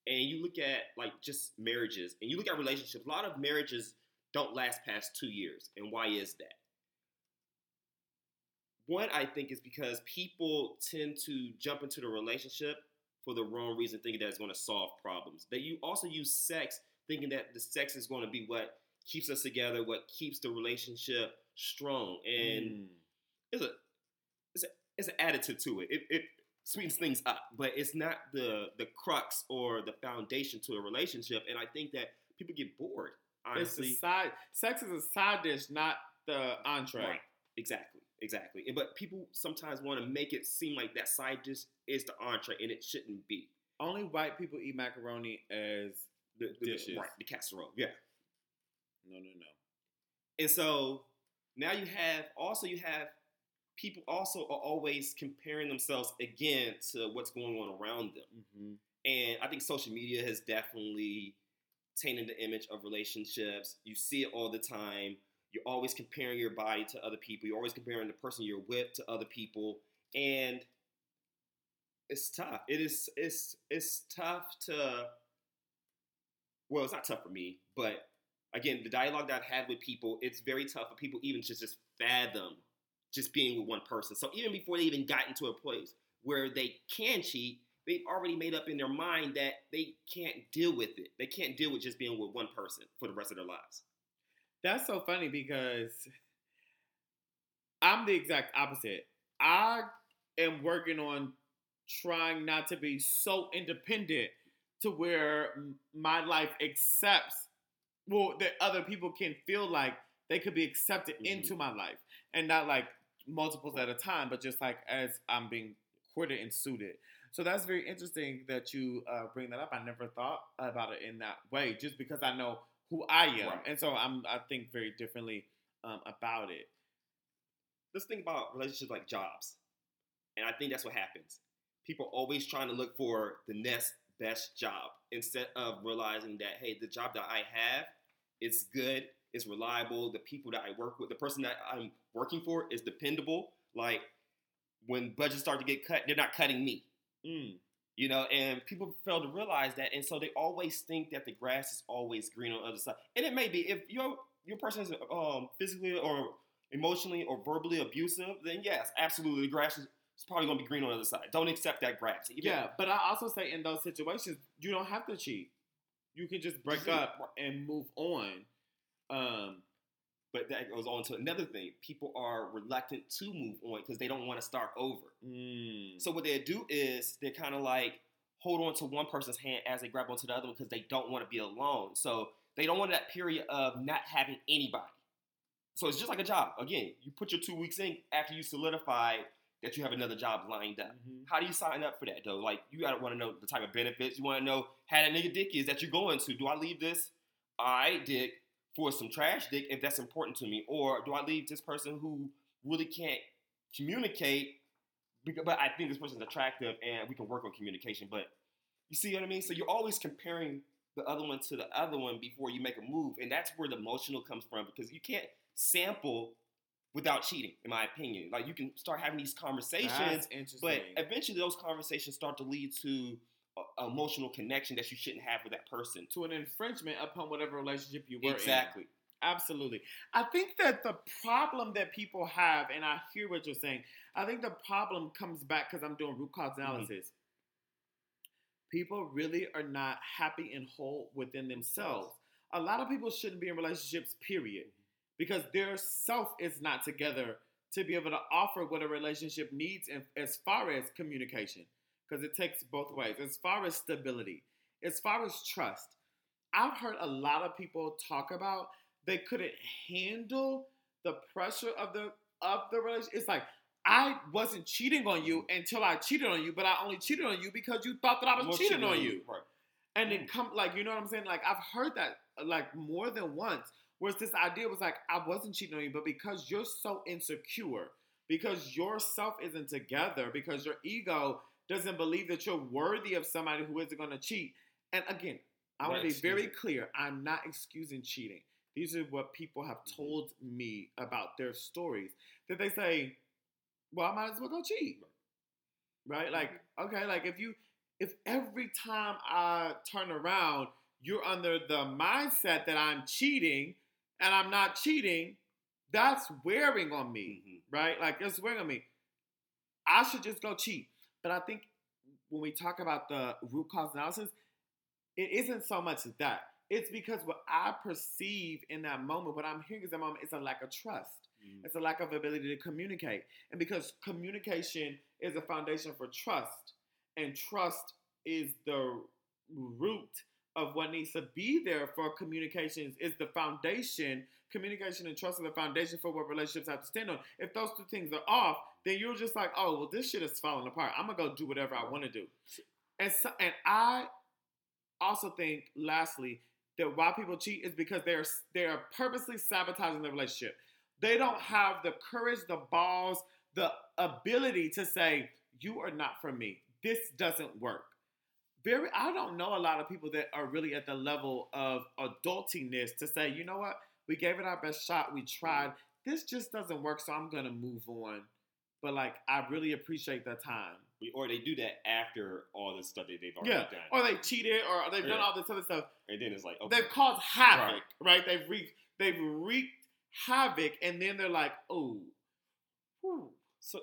And you look at like just marriages, and you look at relationships. A lot of marriages don't last past two years, and why is that? One, I think, is because people tend to jump into the relationship for the wrong reason, thinking that it's going to solve problems. That you also use sex thinking that the sex is going to be what keeps us together, what keeps the relationship strong, and Mm. it's a it's an attitude to it. It it sweetens things up, but it's not the the crux or the foundation to a relationship. And I think that people get bored. Honestly, side sex is a side dish, not the entree. Right. Exactly. Exactly. But people sometimes want to make it seem like that side dish is the entree, and it shouldn't be. Only white people eat macaroni as The, the Dishes. right, the casserole. Yeah. no no no. And so now you have also you have people also are always comparing themselves again to what's going on around them. hmm And I think social media has definitely tainted the image of relationships. You see it all the time. You're always comparing your body to other people. You're always comparing the person you're with to other people. And it's tough. It is it's it's tough to well, it's not tough for me, but again, the dialogue that I've had with people, it's very tough for people even to just fathom just being with one person. So even before they even got into a place where they can cheat, they've already made up in their mind that they can't deal with it. They can't deal with just being with one person for the rest of their lives. That's so funny because I'm the exact opposite. I am working on trying not to be so independent to where my life accepts, well, that other people can feel like they could be accepted Mhm. into my life and not like multiples at a time, but just like as I'm being courted and suited. So that's very interesting that you uh, bring that up. I never thought about it in that way, just because I know who I am, Right. and so I'm I think very differently um, about it. Let's think about relationships like jobs. And I think that's what happens. People are always trying to look for the next best job instead of realizing that, hey, the job that I have, it's good, it's reliable, the people that I work with, the person that I'm working for is dependable. Like when budgets start to get cut, they're not cutting me. Mm. You know, and people fail to realize that, and so they always think that the grass is always green on the other side. And it may be if your your person is um, physically or emotionally or verbally abusive, then yes, absolutely, the grass is it's probably going to be green on the other side. Don't accept that grass. Even- Yeah, but I also say in those situations, you don't have to cheat. You can just break up and move on. Um, But that goes on to another thing. People are reluctant to move on because they don't want to start over. mm, So what they do is they kind of like hold on to one person's hand as they grab onto the other because they don't want to be alone. So they don't want that period of not having anybody. So it's just like a job. Again, you put your two weeks in after you solidify that you have another job lined up. mhm. How do you sign up for that though? Like you gotta want to know the type of benefits. You want to know how that nigga dick is that you're going to. Do I leave this I dick for some trash dick if that's important to me, or do I leave this person who really can't communicate? Because, but I think this person's attractive and we can work on communication. But you see what I mean? So you're always comparing the other one to the other one before you make a move, and that's where the emotional comes from because you can't sample without cheating, in my opinion. Like you can start having these conversations but eventually, those conversations start to lead to emotional connection that you shouldn't have with that person. to an infringement upon whatever relationship you were in. Exactly. Absolutely. I think that the problem that people have, and I hear what you're saying, I think the problem comes back because I'm doing root cause mm-hmm. analysis. People really are not happy and whole within themselves. A lot of people shouldn't be in relationships, period, because their self is not together to be able to offer what a relationship needs in, as far as communication, because it takes both ways. As far as stability, as far as trust, I've heard a lot of people talk about they couldn't handle the pressure of the of the relationship. It's like I wasn't cheating on you mm-hmm. until I cheated on you, but I only cheated on you because you thought that I was Well, cheating on you. Right. And it mm. come like you know what I'm saying? Like I've heard that like more than once. Whereas this idea was like I wasn't cheating on you, but because you're so insecure, because your self isn't together, because your ego doesn't believe that you're worthy of somebody who isn't going to cheat. And again, I want to be very it. clear. I'm not excusing cheating. These are what people have Mhm. told me about their stories. That they say, "Well, I might as well go cheat." Right? Like, okay, like if you if every time I turn around, you're under the mindset that I'm cheating and I'm not cheating, that's wearing on me, Mhm. right? Like it's wearing on me. I should just go cheat. But I think when we talk about the root cause analysis, it isn't so much that. It's because what I perceive in that moment, what I'm hearing in that moment, is a lack of trust. Mhm. It's a lack of ability to communicate. And because communication is a foundation for trust, and trust is the root of what needs to be there for communications, is the foundation. Communication and trust are the foundation for what relationships have to stand on. If those two things are off, then you're just like, oh, well, this shit is falling apart. I'm gonna go do whatever I want to do. And so, and I also think, lastly, that why people cheat is because they're they're purposely sabotaging the relationship. They don't have the courage, the balls, the ability to say, "You are not for me. This doesn't work." Very, I don't know a lot of people that are really at the level of adultiness to say, "You know what? We gave it our best shot. We tried. This just doesn't work, so I'm gonna move on." But like, I really appreciate that time. Or they do that after all the stuff that they've already Yeah, done. or they cheated, or they've done all this other stuff. and then it's like, okay. They've caused havoc, right? They've wreaked, they've wreaked havoc, and then they're like, "Oh, whew. So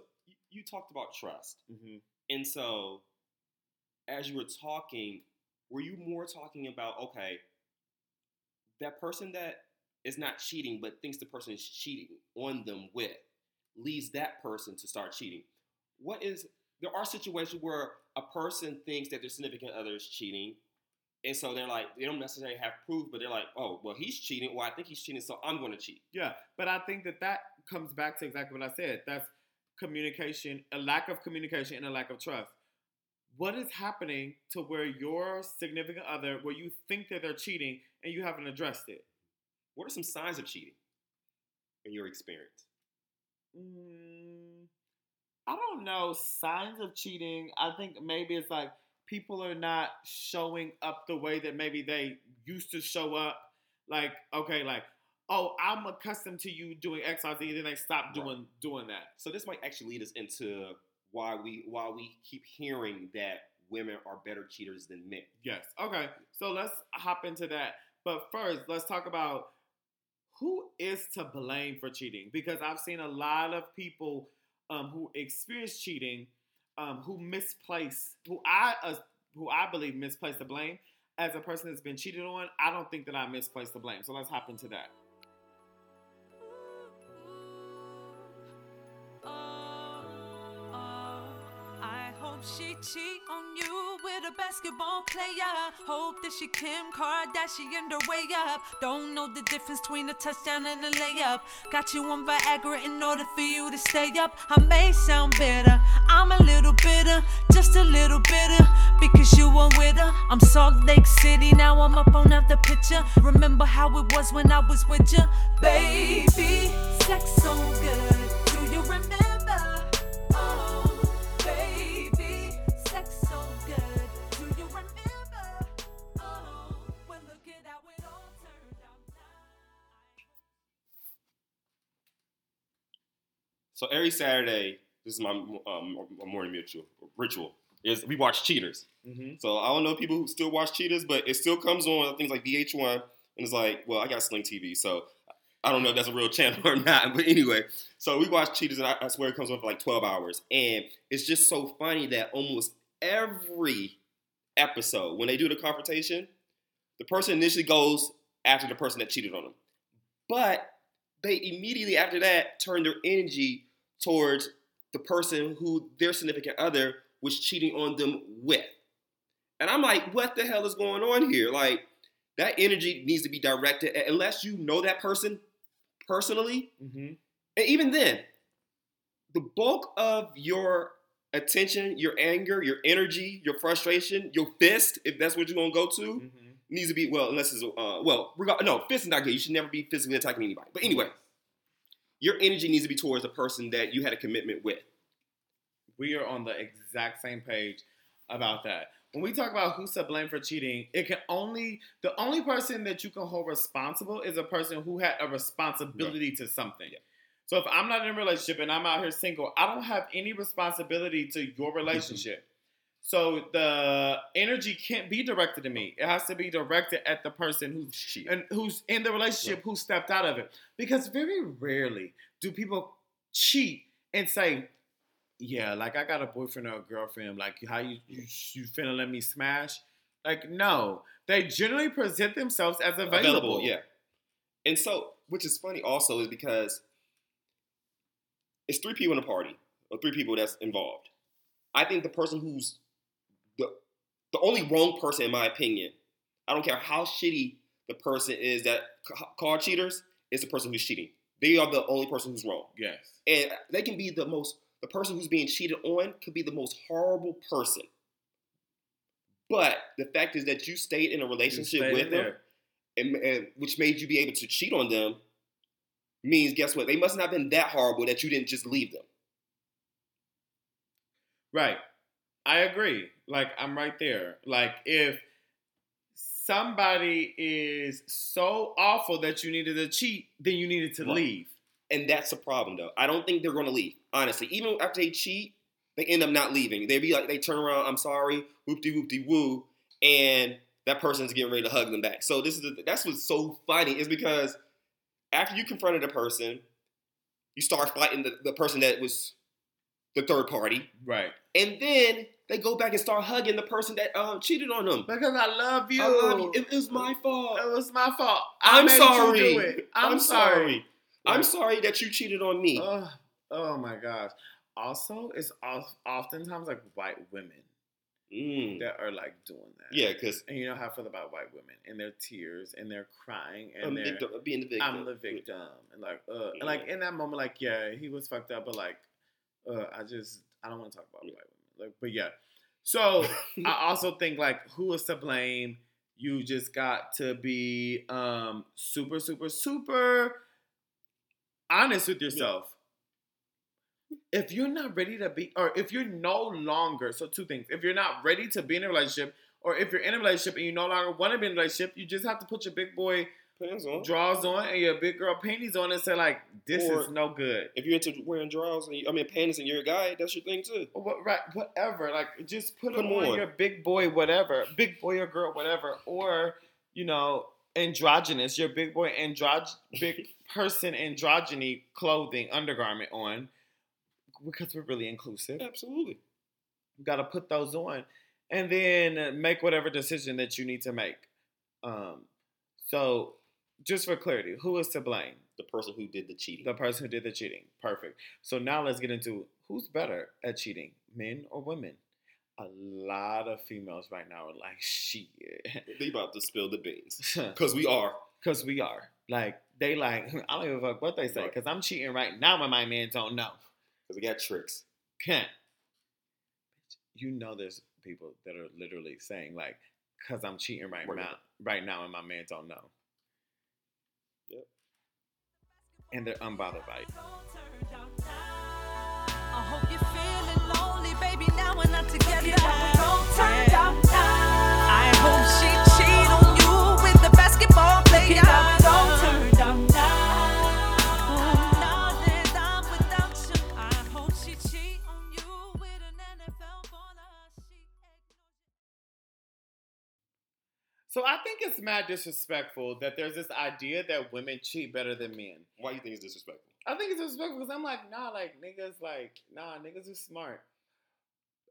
you, talked about trust. Mhm. And so, as you were talking, were you more talking about okay, that person that is not cheating but thinks the person is cheating on them with leads that person to start cheating? What is there are situations where a person thinks that their significant other is cheating, and so they're like they don't necessarily have proof, but they're like, oh well, he's cheating. Well, I think he's cheating, so I'm going to cheat. yeah." But I think that that comes back to exactly what I said. That's communication, a lack of communication, and a lack of trust. What is happening to where your significant other, where you think that they're cheating, and you haven't addressed it? What are some signs of cheating in your experience? Mm, I don't know signs of cheating. I think maybe it's like people are not showing up the way that maybe they used to show up. Like, okay, like, oh, I'm accustomed to you doing X, Y, Z, and then they stop Right. doing doing that. So this might actually lead us into why we why we keep hearing that women are better cheaters than men. Yes. Okay. So let's hop into that. But first, let's talk about who is to blame for cheating because I've seen a lot of people um, who experience cheating um, who misplace who I uh, who I believe misplace the blame as a person that's been cheated on. I don't think that I misplace the blame. So let's hop into that. She cheat on you with a basketball player. Hope that she Kim Kardashian her way up. Don't know the difference between a touchdown and a layup. Got you on Viagra in order for you to stay up. I may sound bitter, I'm a little bitter, just a little bitter. Because you were with her. I'm Salt Lake City, now I'm up on the picture. Remember how it was when I was with you? Baby, sex so good. So every Saturday, this is my um, morning ritual. Ritual. is we watch Cheaters. Mm-hmm. So I don't know people who still watch Cheaters, but it still comes on things like VH1, and it's like, well, I got Sling TV, so I don't know if that's a real channel or not. But anyway, so we watch Cheaters, and I, I swear it comes on for like 12 hours, and it's just so funny that almost every episode when they do the confrontation, the person initially goes after the person that cheated on them, but they immediately after that turn their energy towards the person who their significant other was cheating on them with. And I'm like, what the hell is going on here? Like, that energy needs to be directed, unless you know that person personally. Mm-hmm. And even then, the bulk of your attention, your anger, your energy, your frustration, your fist, if that's what you're gonna go to, Mm-hmm. needs to be well, unless it's uh well, reg- no, fist is not good. You should never be physically attacking anybody. But anyway, your energy needs to be towards the person that you had a commitment with. We are on the exact same page about that. When we talk about who's to blame for cheating, it can only the only person that you can hold responsible is a person who had a responsibility to something. Yeah. So if I'm not in a relationship and I'm out here single, I don't have any responsibility to Mm-hmm. your relationship. So the energy can't be directed to me. It has to be directed at the person who's Cheating. and who's in the relationship who stepped out of it. Because very rarely do people cheat and say, "Yeah, like I got a boyfriend or a girlfriend. Like how you you, you finna let me smash?" Like no, they generally present themselves as available. yeah. And so, which is funny also is because it's three people in a party or three people that's involved. I think the person who's the only wrong person, in my opinion, I don't care how shitty the person is that ca- called cheaters, is the person who's cheating. They are the only person who's wrong, Yes. and they can be the most. The person who's being cheated on could be the most horrible person. But the fact is that you stayed in a relationship with them and, and which made you be able to cheat on them means guess what they must not have been that horrible that you didn't just leave them Right. I agree. Like I'm right there. Like if somebody is so awful that you needed to cheat, then you needed to Right. leave. and that's the problem though i don't think they're going to leave honestly even after they cheat they end up not leaving they be like they turn around i'm sorry whoop-de whoop-de woo and that person's getting ready to hug them back so this is the, that's what's so funny is because after you confronted a person you start fighting the, the person that was the third party Right. and then they go back and start hugging the person that um, cheated on them Because I love you. I love you. It was my fault. It was my fault. I you sorry. I'm, I'm sorry. sorry. I'm sorry that you cheated on me. Ugh. oh my gosh. Also, it's of- oftentimes like white women Mm. that are like doing that. Yeah, because And you know how I feel about white women and their tears and they're crying and they're being the victim. I'm the victim and like uh and like in that moment like yeah he was fucked up but like uh I just I don't want to talk about white women like but yeah. So I also think like who is to blame? You just got to be um super super super honest with yourself. If you're not ready to be or if you're no longer so two things if you're not ready to be in a relationship or if you're in a relationship and you no longer want to be in a relationship you just have to put your big boy Pants on. draws on and your big girl panties on and say like this Or- is no good If you're into wearing drawers, and you, I mean panties, and you're a guy, that's your thing too. What, right whatever like just put, Put them 'em on on. your big boy whatever big boy or girl whatever or you know androgynous your big boy androg big person androgyny clothing undergarment on because we're really inclusive Absolutely. you got to put those on and then make whatever decision that you need to make um so just for clarity who is to blame The person who did the cheating. the person who did the cheating. Perfect. So now let's get into who's better at cheating, men or women? A lot of females right now are like, shit. they about to spill the beans because we are. Because we are. Like, they like, I don't give a fuck what they say, because I'm cheating right now when my man don't know. Because we got tricks. Can't. You know there's people that are literally saying, like, because I'm cheating right Right. now, right now and my man don't know. And they're unbothered by it. Think it's mad disrespectful that there's this idea that women cheat better than men. Why do you think it's disrespectful? I think it's disrespectful because I'm like, nah, like niggas, like nah, niggas are smart.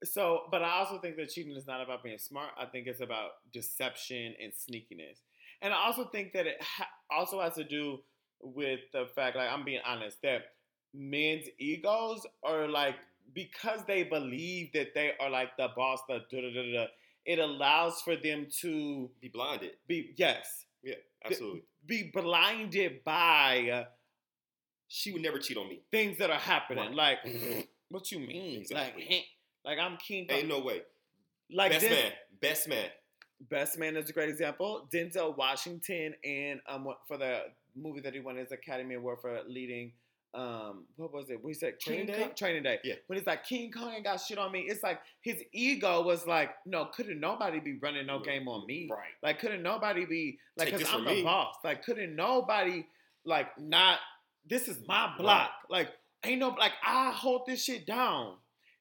So, but I also think that cheating is not about being smart. I think it's about deception and sneakiness, and I also think that it ha- also has to do with the fact, like I'm being honest, that men's egos are like because they believe that they are like the boss, the da da da da. It allows for them to Be blinded. be yes, Yeah, absolutely. be blinded by uh, She would never cheat on me. things that are happening. Right. Like, what you mean? Exactly. Like, like I'm King. Ain't no way. like best man. Best man. Best Man is a great example. Denzel Washington and um for the movie that he won his Academy Award for leading. Um, what was it? We said Training Day? Kong- Training Day. Yeah. When he's like King Kong ain't got shit on me, it's like his ego was like, no, couldn't nobody be running no game on me. Right. Like, couldn't nobody be like, because I'm the me. boss. Like, couldn't nobody like not? This is my block. Like, ain't no like I hold this shit down.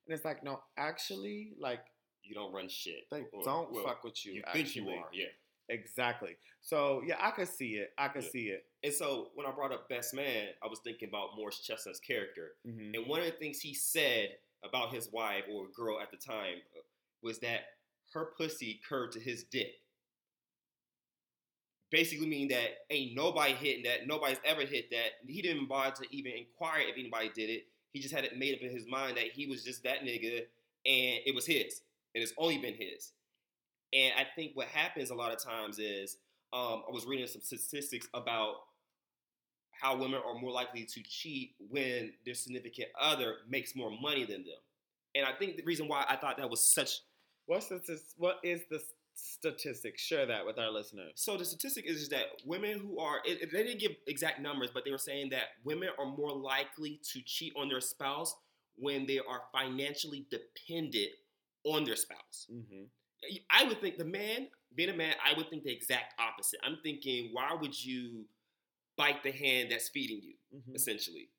And it's like, no, actually, like You don't run shit. they Or, don't well, fuck with you. You think you are, yeah. Exactly. So yeah, I could see it. I could Yeah. see it. And so when I brought up Best Man, I was thinking about Morris Chestnut's character. Mhm. And one of the things he said about his wife or girl at the time uh, was that her pussy curved to his dick. Basically, meaning that ain't nobody hitting that. Nobody's ever hit that. He didn't bother to even inquire if anybody did it. He just had it made up in his mind that he was just that nigga and it was his. And it's only been his. And I think what happens a lot of times is um, I was reading some statistics about how women are more likely to cheat when their significant other makes more money than them. And I think the reason why I thought that was such What's the what is the statistic? Share that with our listeners. so the statistic is that women who are it, they didn't give exact numbers, but they were saying that women are more likely to cheat on their spouse when they are financially dependent on their spouse. Mm-hmm. I would think the man, being a man, I would think the exact opposite. I'm thinking, why would you bite the hand that's feeding you? Mm-hmm. essentially.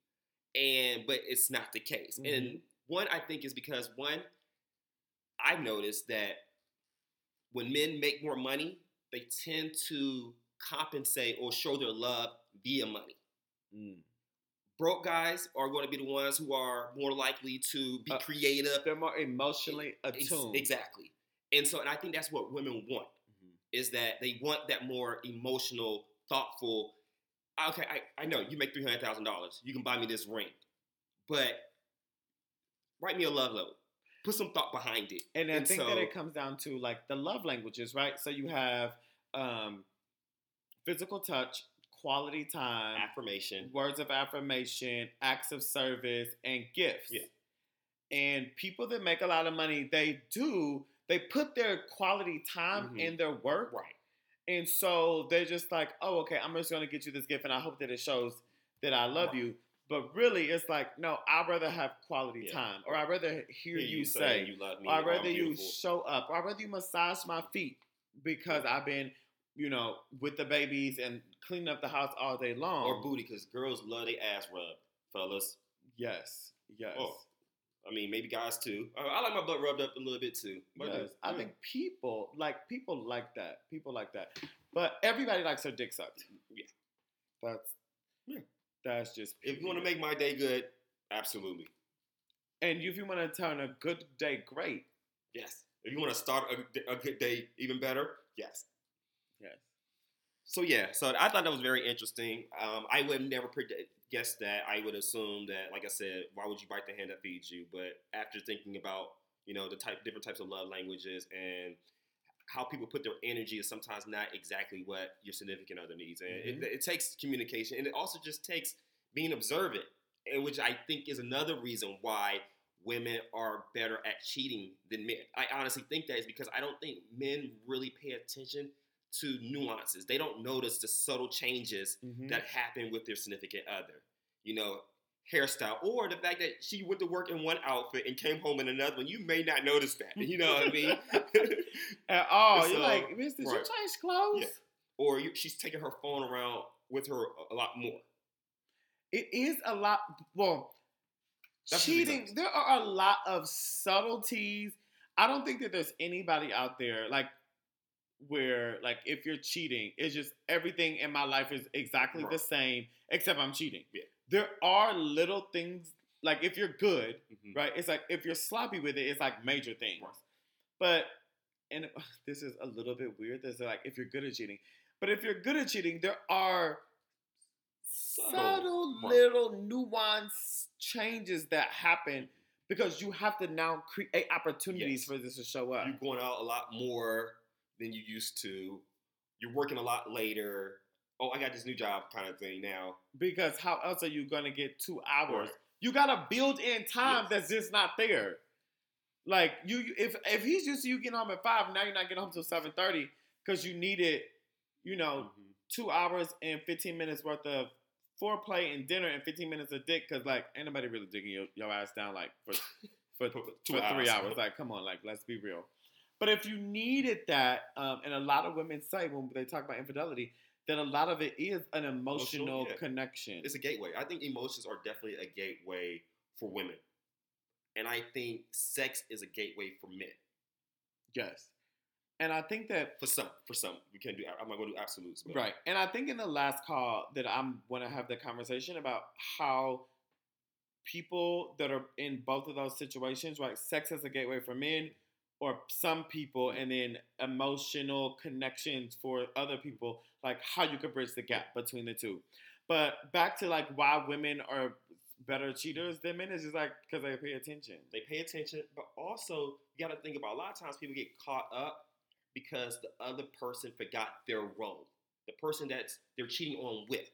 And but it's not the case. And Mhm. one I think is because one, I've noticed that when men make more money, they tend to compensate or show their love via money. Mm. Broke guys are going to be the ones who are more likely to be Uh, creative. They're more emotionally Ex- attuned. Exactly. And so, and I think that's what women want Mhm. is that they want that more emotional, thoughtful. Okay, I, I know you make three hundred thousand dollars. You can buy me this ring, but write me a love letter. Put some thought behind it. And I And think that it comes down to like the love languages, right? So you have um, physical touch, quality time, Affirmation. words of affirmation, acts of service, and gifts. Yeah. And people that make a lot of money, they do, they put their quality time Mhm. in their work. Right. And so they're just like, oh, okay, I'm just going to get you this gift and I hope that it shows that I love Right. you. But really, it's like, no, I'd rather have quality Yeah. time or I'd rather hear Hear you say, you love me. or I'd rather you show up, or I'd rather you massage my feet because I've been, you know, with the babies and cleaning up the house all day long. or booty because girls love their ass rubbed, fellas. Yes, yes. Oh, I mean, maybe guys too. I, I like my butt rubbed up a little bit too. But Yes, I think people like people like that. People like that. But everybody likes their dick sucked. Yeah. That's Yeah. that's just if you want to make my day good, absolutely. and if you want to turn a good day great, Yes. If you want to start a, a good day even better, yes. yes. So yeah, so I thought that was very interesting. Um, I would never predict, guess that. I would assume that, like I said, why would you bite the hand that feeds you? But after thinking about you know the type, different types of love languages and how people put their energy is sometimes not exactly what your significant other needs, and Mhm. it, it takes communication, and it also just takes being observant, and which I think is another reason why women are better at cheating than men. I honestly think that is because I don't think men really pay attention to nuances. They don't notice the subtle changes Mhm. that happen with their significant other. You know, hairstyle or the fact that she went to work in one outfit and came home in another one. You may not notice that. You know what I mean? At all. You're like, Miss, did you right. change clothes? Yeah. or you, she's taking her phone around with her a- a lot more. It is a lot. Well, That's cheating. There are a lot of subtleties. I don't think that there's anybody out there like where like if you're cheating, it's just everything in my life is exactly the same except I'm cheating. Yeah. There are little things like if you're good, Mhm. right? It's like if you're sloppy with it, it's like major things. Right. But and this is a little bit weird. This is like if you're good at cheating, but if you're good at cheating, there are subtle, Subtle. Right. little nuance changes that happen because you have to now create opportunities Yes. for this to show up. You're going out a lot more than you used to. You're working a lot later. Oh, I got this new job kind of thing now. because how else are you going to get two hours? Right. You got to build in time Yes. that's just not there. Like you, if if he's used to you getting home at five, now you're not getting home till seven thirty because you needed, you know, Mhm. two hours and fifteen minutes worth of foreplay and dinner and fifteen minutes of dick because like ain't nobody really digging your, your ass down like for for, For three hours. hours. Like come on, like let's be real. But if you needed that, um, and a lot of women say when they talk about infidelity, that a lot of it is an emotional, Emotional, yeah. connection. It's a gateway. I think emotions are definitely a gateway for women. And I think sex is a gateway for men. Yes. And I think that For some. For some. We can't do I'm not gonna do absolutes. But right. And I think in the last call that I'm going to have the conversation about how people that are in both of those situations, right? Sex as a gateway for men or some people and then emotional connections for other people, like how you could bridge the gap between the two. But back to like why women are better cheaters than men is just like because they pay attention. they pay attention, but also you got to think about a lot of times people get caught up because the other person forgot their role, the person that's they're cheating on with.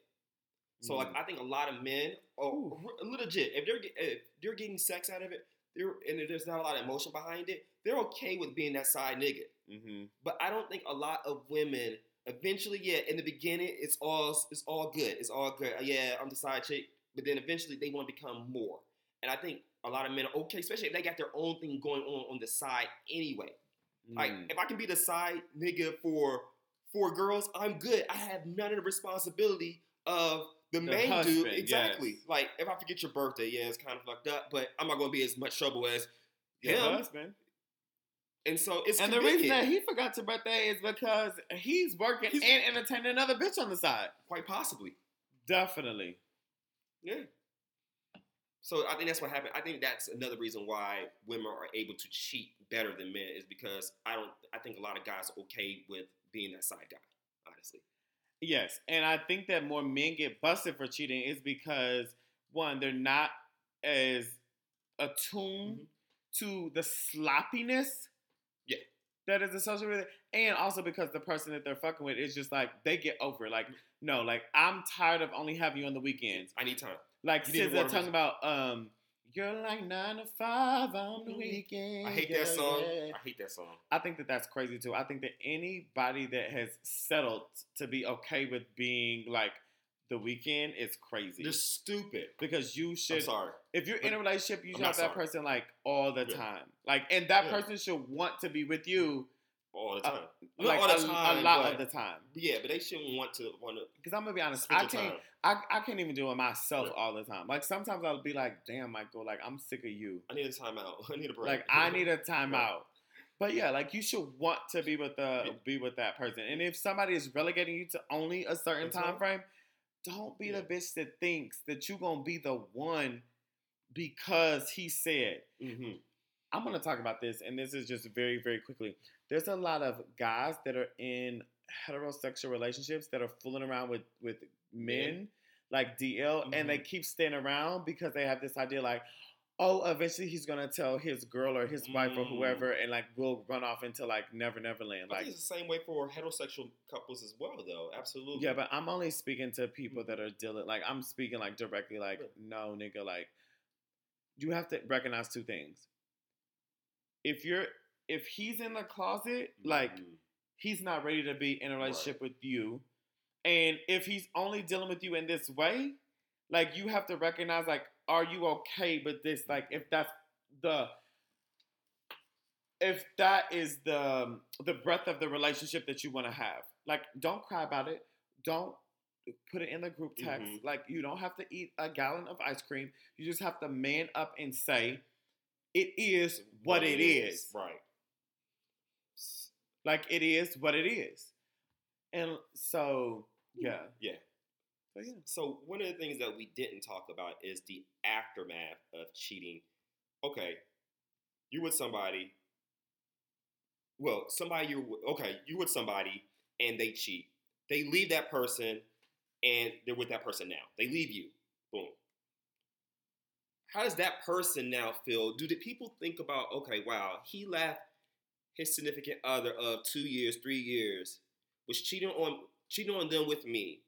So like Mm. I think a lot of men are r- legit if they're if they're getting sex out of it, they're and there's not a lot of emotion behind it, they're okay with being that side nigga. Mm-hmm. But I don't think a lot of women eventually, yeah, in the beginning it's all it's all good, it's all good. Uh, Yeah, I'm the side chick, but then eventually they want to become more. And I think a lot of men are okay, especially if they got their own thing going on on the side anyway. Like Mm. if I can be the side nigga for four girls, I'm good. I have none of the responsibility of the, The main husband, dude. Exactly. yes. Like if I forget your birthday, yeah, it's kind of fucked up, but I'm not gonna be as much trouble as Your him. husband. And so it's And the reason that he forgot your birthday is because he's working He's- and entertaining another bitch on the side. quite possibly. Definitely. Yeah. So I think that's what happened. I think that's another reason why women are able to cheat better than men is because I don't. I think a lot of guys are okay with being that side guy. Honestly, Yes. And I think that more men get busted for cheating is because one, they're not as attuned mm-hmm. to the sloppiness. That is associated with it. And also because the person that they're fucking with is just like they get over it. Like, no, like I'm tired of only having you on the weekends. I need time. Like SZA water talking about um you're like nine to five on the weekend. I hate yeah, that song. yeah. I hate that song. I think that that's crazy too. I think that anybody that has settled to be okay with being like the weekend is crazy. They're stupid. because you I'm should, sorry. if you're in a relationship, you I'm should have that sorry. person like all the Yeah. time. Like, and that Yeah. person should want to be with you All the time. Like all a, the a time, lot but- of the time. Yeah, but they shouldn't want to want to Because I'm gonna be honest, I can't. I, I can't even do it myself Yeah. all the time. Like sometimes I'll be like, damn, Michael, like I'm sick of you. I need a timeout. I need a break. Like I need a timeout. Right. But yeah, like you should want to be with the Yeah. be with that person. And if somebody is relegating you to only a certain That's time frame, don't be Yeah. the bitch that thinks that you're gonna be the one because he said. hmm I'm gonna talk about this, and this is just very, very quickly. There's a lot of guys that are in heterosexual relationships that are fooling around with with men, like DL, and Mm-hmm. they keep staying around because they have this idea like, oh, eventually he's gonna tell his girl or his wife or Mm. whoever, and like we'll run off into like Never Never Land. I Like, think it's the same way for heterosexual couples as well, though. Absolutely. yeah, but I'm only speaking to people that are dealing. Like, I'm speaking like directly. Like, Yeah. no, nigga, like you have to recognize two things. If you're if he's in the closet, like Mhm. he's not ready to be in a relationship with you. And if he's only dealing with you in this way, like you have to recognize like are you okay with this like if that's the if that is the the breadth of the relationship that you want to have. Like don't cry about it. Don't put it in the group text. Mhm. Like you don't have to eat a gallon of ice cream. You just have to man up and say it is what it is. Right. Like it is what it is. And so, yeah. Yeah. So, yeah. So one of the things that we didn't talk about is the aftermath of cheating. Okay, you with somebody. Well, somebody you're okay. You with somebody and they cheat. They leave that person and they're with that person now. They leave you. Boom. How does that person now feel? Do the people think about okay, wow, he left his significant other of two years, three years, was cheating on cheating on them with me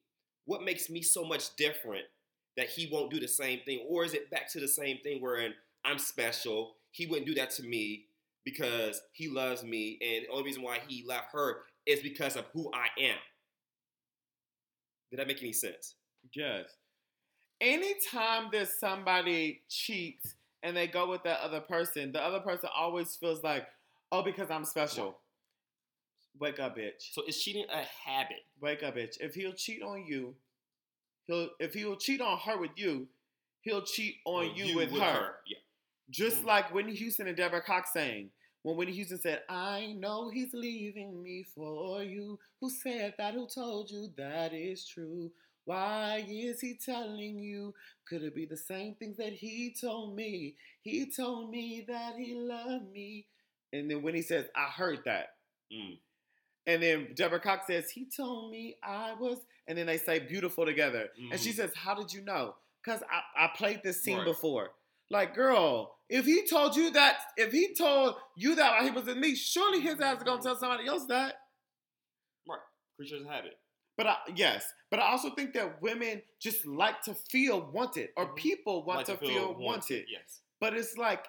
what makes me so much different that he won't do the same thing? Or is it back to the same thing wherein I'm special, he wouldn't do that to me because he loves me, and the only reason why he left her is because of who I am. Did that make any sense? Yes. Anytime there's somebody cheats and they go with that other person, the other person always feels like, oh, because I'm special. Wake up, bitch. So is cheating a habit? Wake up, bitch. If he'll cheat on you, he'll if he'll cheat on her with you, he'll cheat on Or you, with, her. Yeah. Just Mm. like Whitney Houston and Deborah Cox saying, when Whitney Houston said, I know he's leaving me for you. Who said that? Who told you that is true? Why is he telling you? Could it be the same things that he told me? He told me that he loved me. And then when he says, I heard that. Mm. And then Deborah Cox says, He told me I was. And then they say beautiful together. And she Mhm. says, How did you know? Because I, I played this scene Right. before. Like, girl, if he told you that, if he told you that while he was in me, surely his ass is going to tell somebody else that. Right. Creatures have it. But I, yes, but I also think that women just like to feel wanted, or Mhm. people want Like to feel, wanted. Yes. But it's like,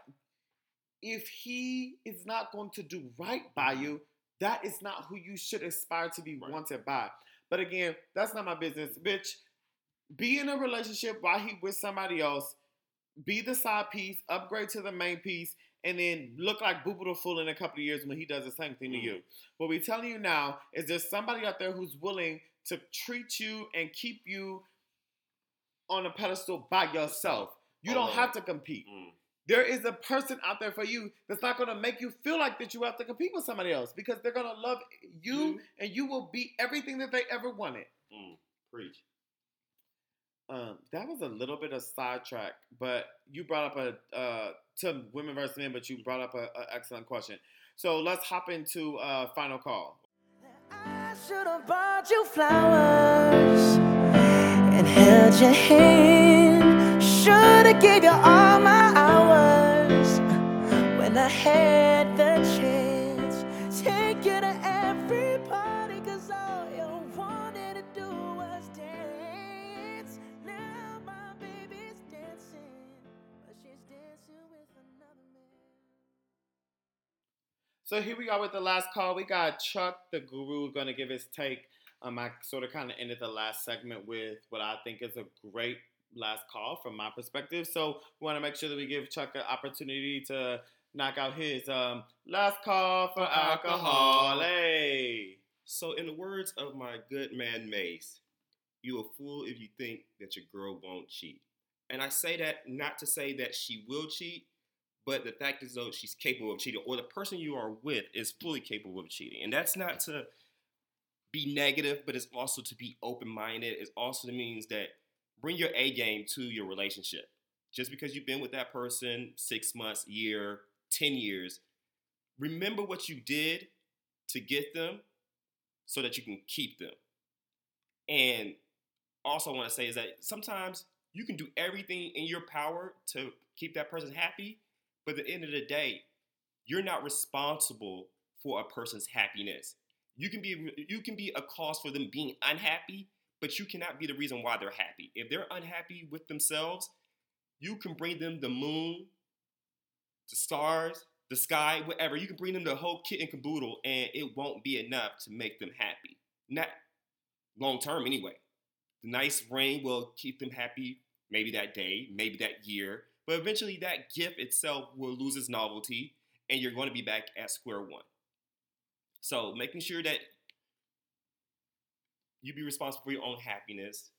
if he is not going to do right by you, that is not who you should aspire to be Right. wanted by. But again, that's not my business, bitch. Be in a relationship while he with somebody else. Be the side piece, upgrade to the main piece, and then look like Boo Boo the Fool in a couple of years when he does the same thing to Mm. you. What we're telling you now is there's somebody out there who's willing to treat you and keep you on a pedestal by yourself. You don't have to compete. Mm. There is a person out there for you that's not going to make you feel like that you have to compete with somebody else because they're going to love you You. and you will be everything that they ever wanted. Mm. Preach. Um, that was a little bit of sidetrack, but you brought up a uh, to women versus men, but you brought up an excellent question. So let's hop into uh, final call. I should have bought you flowers and held your hand. Should have gave you all my hours when I had the chance. Take to cause all you wanted to do was dance. Now my baby's dancing, but she's dancing with another man. So here we are with the last call. We got Chuck, the guru, going to give his take. Um, I sort of kind of ended the last segment with what I think is a great last call from my perspective. So we want to make sure that we give Chuck an opportunity to knock out his um, last call for alcohol. Hey. So, in the words of my good man Mace, you a fool if you think that your girl won't cheat. And I say that not to say that she will cheat, but the fact is though she's capable of cheating, or the person you are with is fully capable of cheating. And that's not to be negative, but it's also to be open-minded. It also means that bring your A game to your relationship. Just because you've been with that person six months, year, ten years, remember what you did to get them so that you can keep them. And also, I want to say is that sometimes you can do everything in your power to keep that person happy, but at the end of the day, you're not responsible for a person's happiness. You can be you can be a cause for them being unhappy, but you cannot be the reason why they're happy. If they're unhappy with themselves, you can bring them the moon, the stars, the sky, whatever. You can bring them the whole kit and caboodle, and it won't be enough to make them happy. Not long term, anyway. The nice ring will keep them happy, maybe that day, maybe that year, but eventually that gift itself will lose its novelty, and you're going to be back at square one. So, making sure that you be responsible for your own happiness,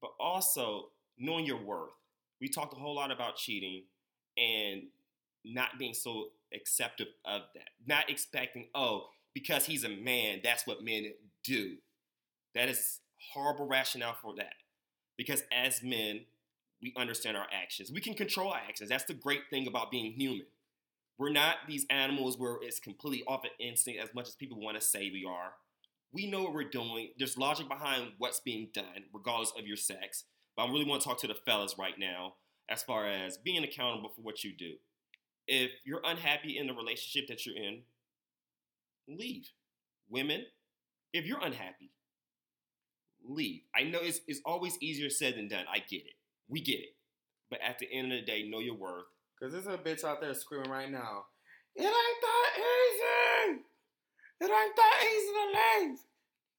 but also knowing your worth. We talked a whole lot about cheating and not being so acceptive of that. Not expecting, oh, because he's a man, that's what men do. That is horrible rationale for that. Because as men, we understand our actions. We can control our actions. That's the great thing about being human. We're not these animals where it's completely off of instinct as much as people want to say we are. We know what we're doing. There's logic behind what's being done, regardless of your sex. But I really want to talk to the fellas right now as far as being accountable for what you do. If you're unhappy in the relationship that you're in, leave. Women, if you're unhappy, leave. I know it's, it's always easier said than done. I get it. We get it. But at the end of the day, know your worth. Cause there's a bitch out there screaming right now. It ain't that easy. It ain't that easy to leave.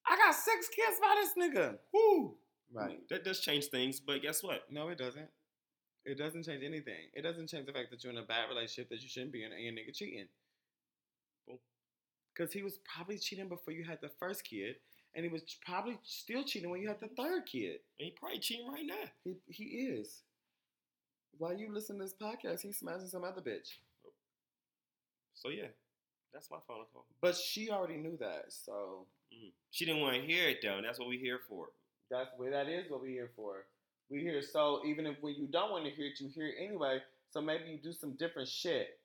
I got six kids by this nigga. Woo. Right. That does change things, but guess what? No, it doesn't. It doesn't change anything. It doesn't change the fact that you're in a bad relationship that you shouldn't be in and your nigga cheating. Because he was probably cheating before you had the first kid, and he was probably still cheating when you had the third kid. And he probably cheating right now. He he is. While you listen to this podcast, he's smashing some other bitch. So yeah, that's my phone call. But she already knew that, so Mm. She didn't want to hear it though. and That's what we're here for. that's what that is what we're here for. We hear so even if when you don't want to hear it, you hear it anyway. So maybe you do some different shit.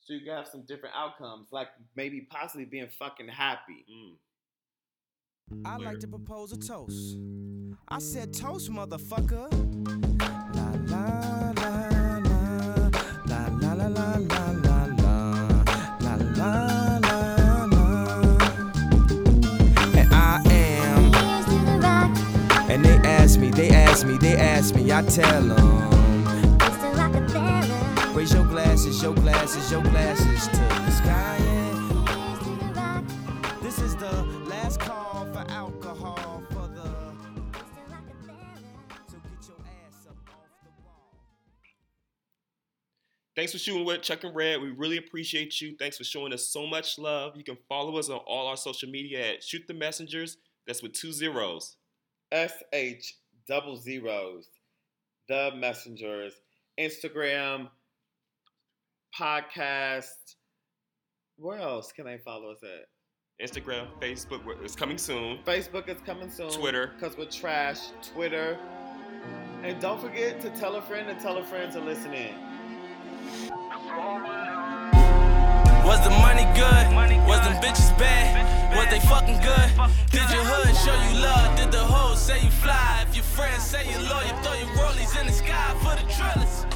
So you can have some different outcomes, like maybe possibly being fucking happy. Mm. I'd like to propose a toast. I said toast, motherfucker. La la la me, they ask me, they ask me. I tell them. Raise your glasses, your glasses, your glasses to the sky. yeah. This is the last call for alcohol for the. So get your ass up off the wall. Thanks for shooting with Chuck and Red. We really appreciate you. Thanks for showing us so much love. You can follow us on all our social media at Shoot the Messengers. That's with two zeros. S H double zeros, the messengers, Instagram, podcast. Where else can they follow us at? Instagram, Facebook. It's coming soon. Facebook is coming soon. Twitter. Because we're trash. Twitter. And don't forget to tell a friend and tell a friend to listen in. Was the money good? Was them bitches bad? Was they fucking good? Did your hood show you love? Did friends say you're loyal, throw your rollies in the sky for the drillers.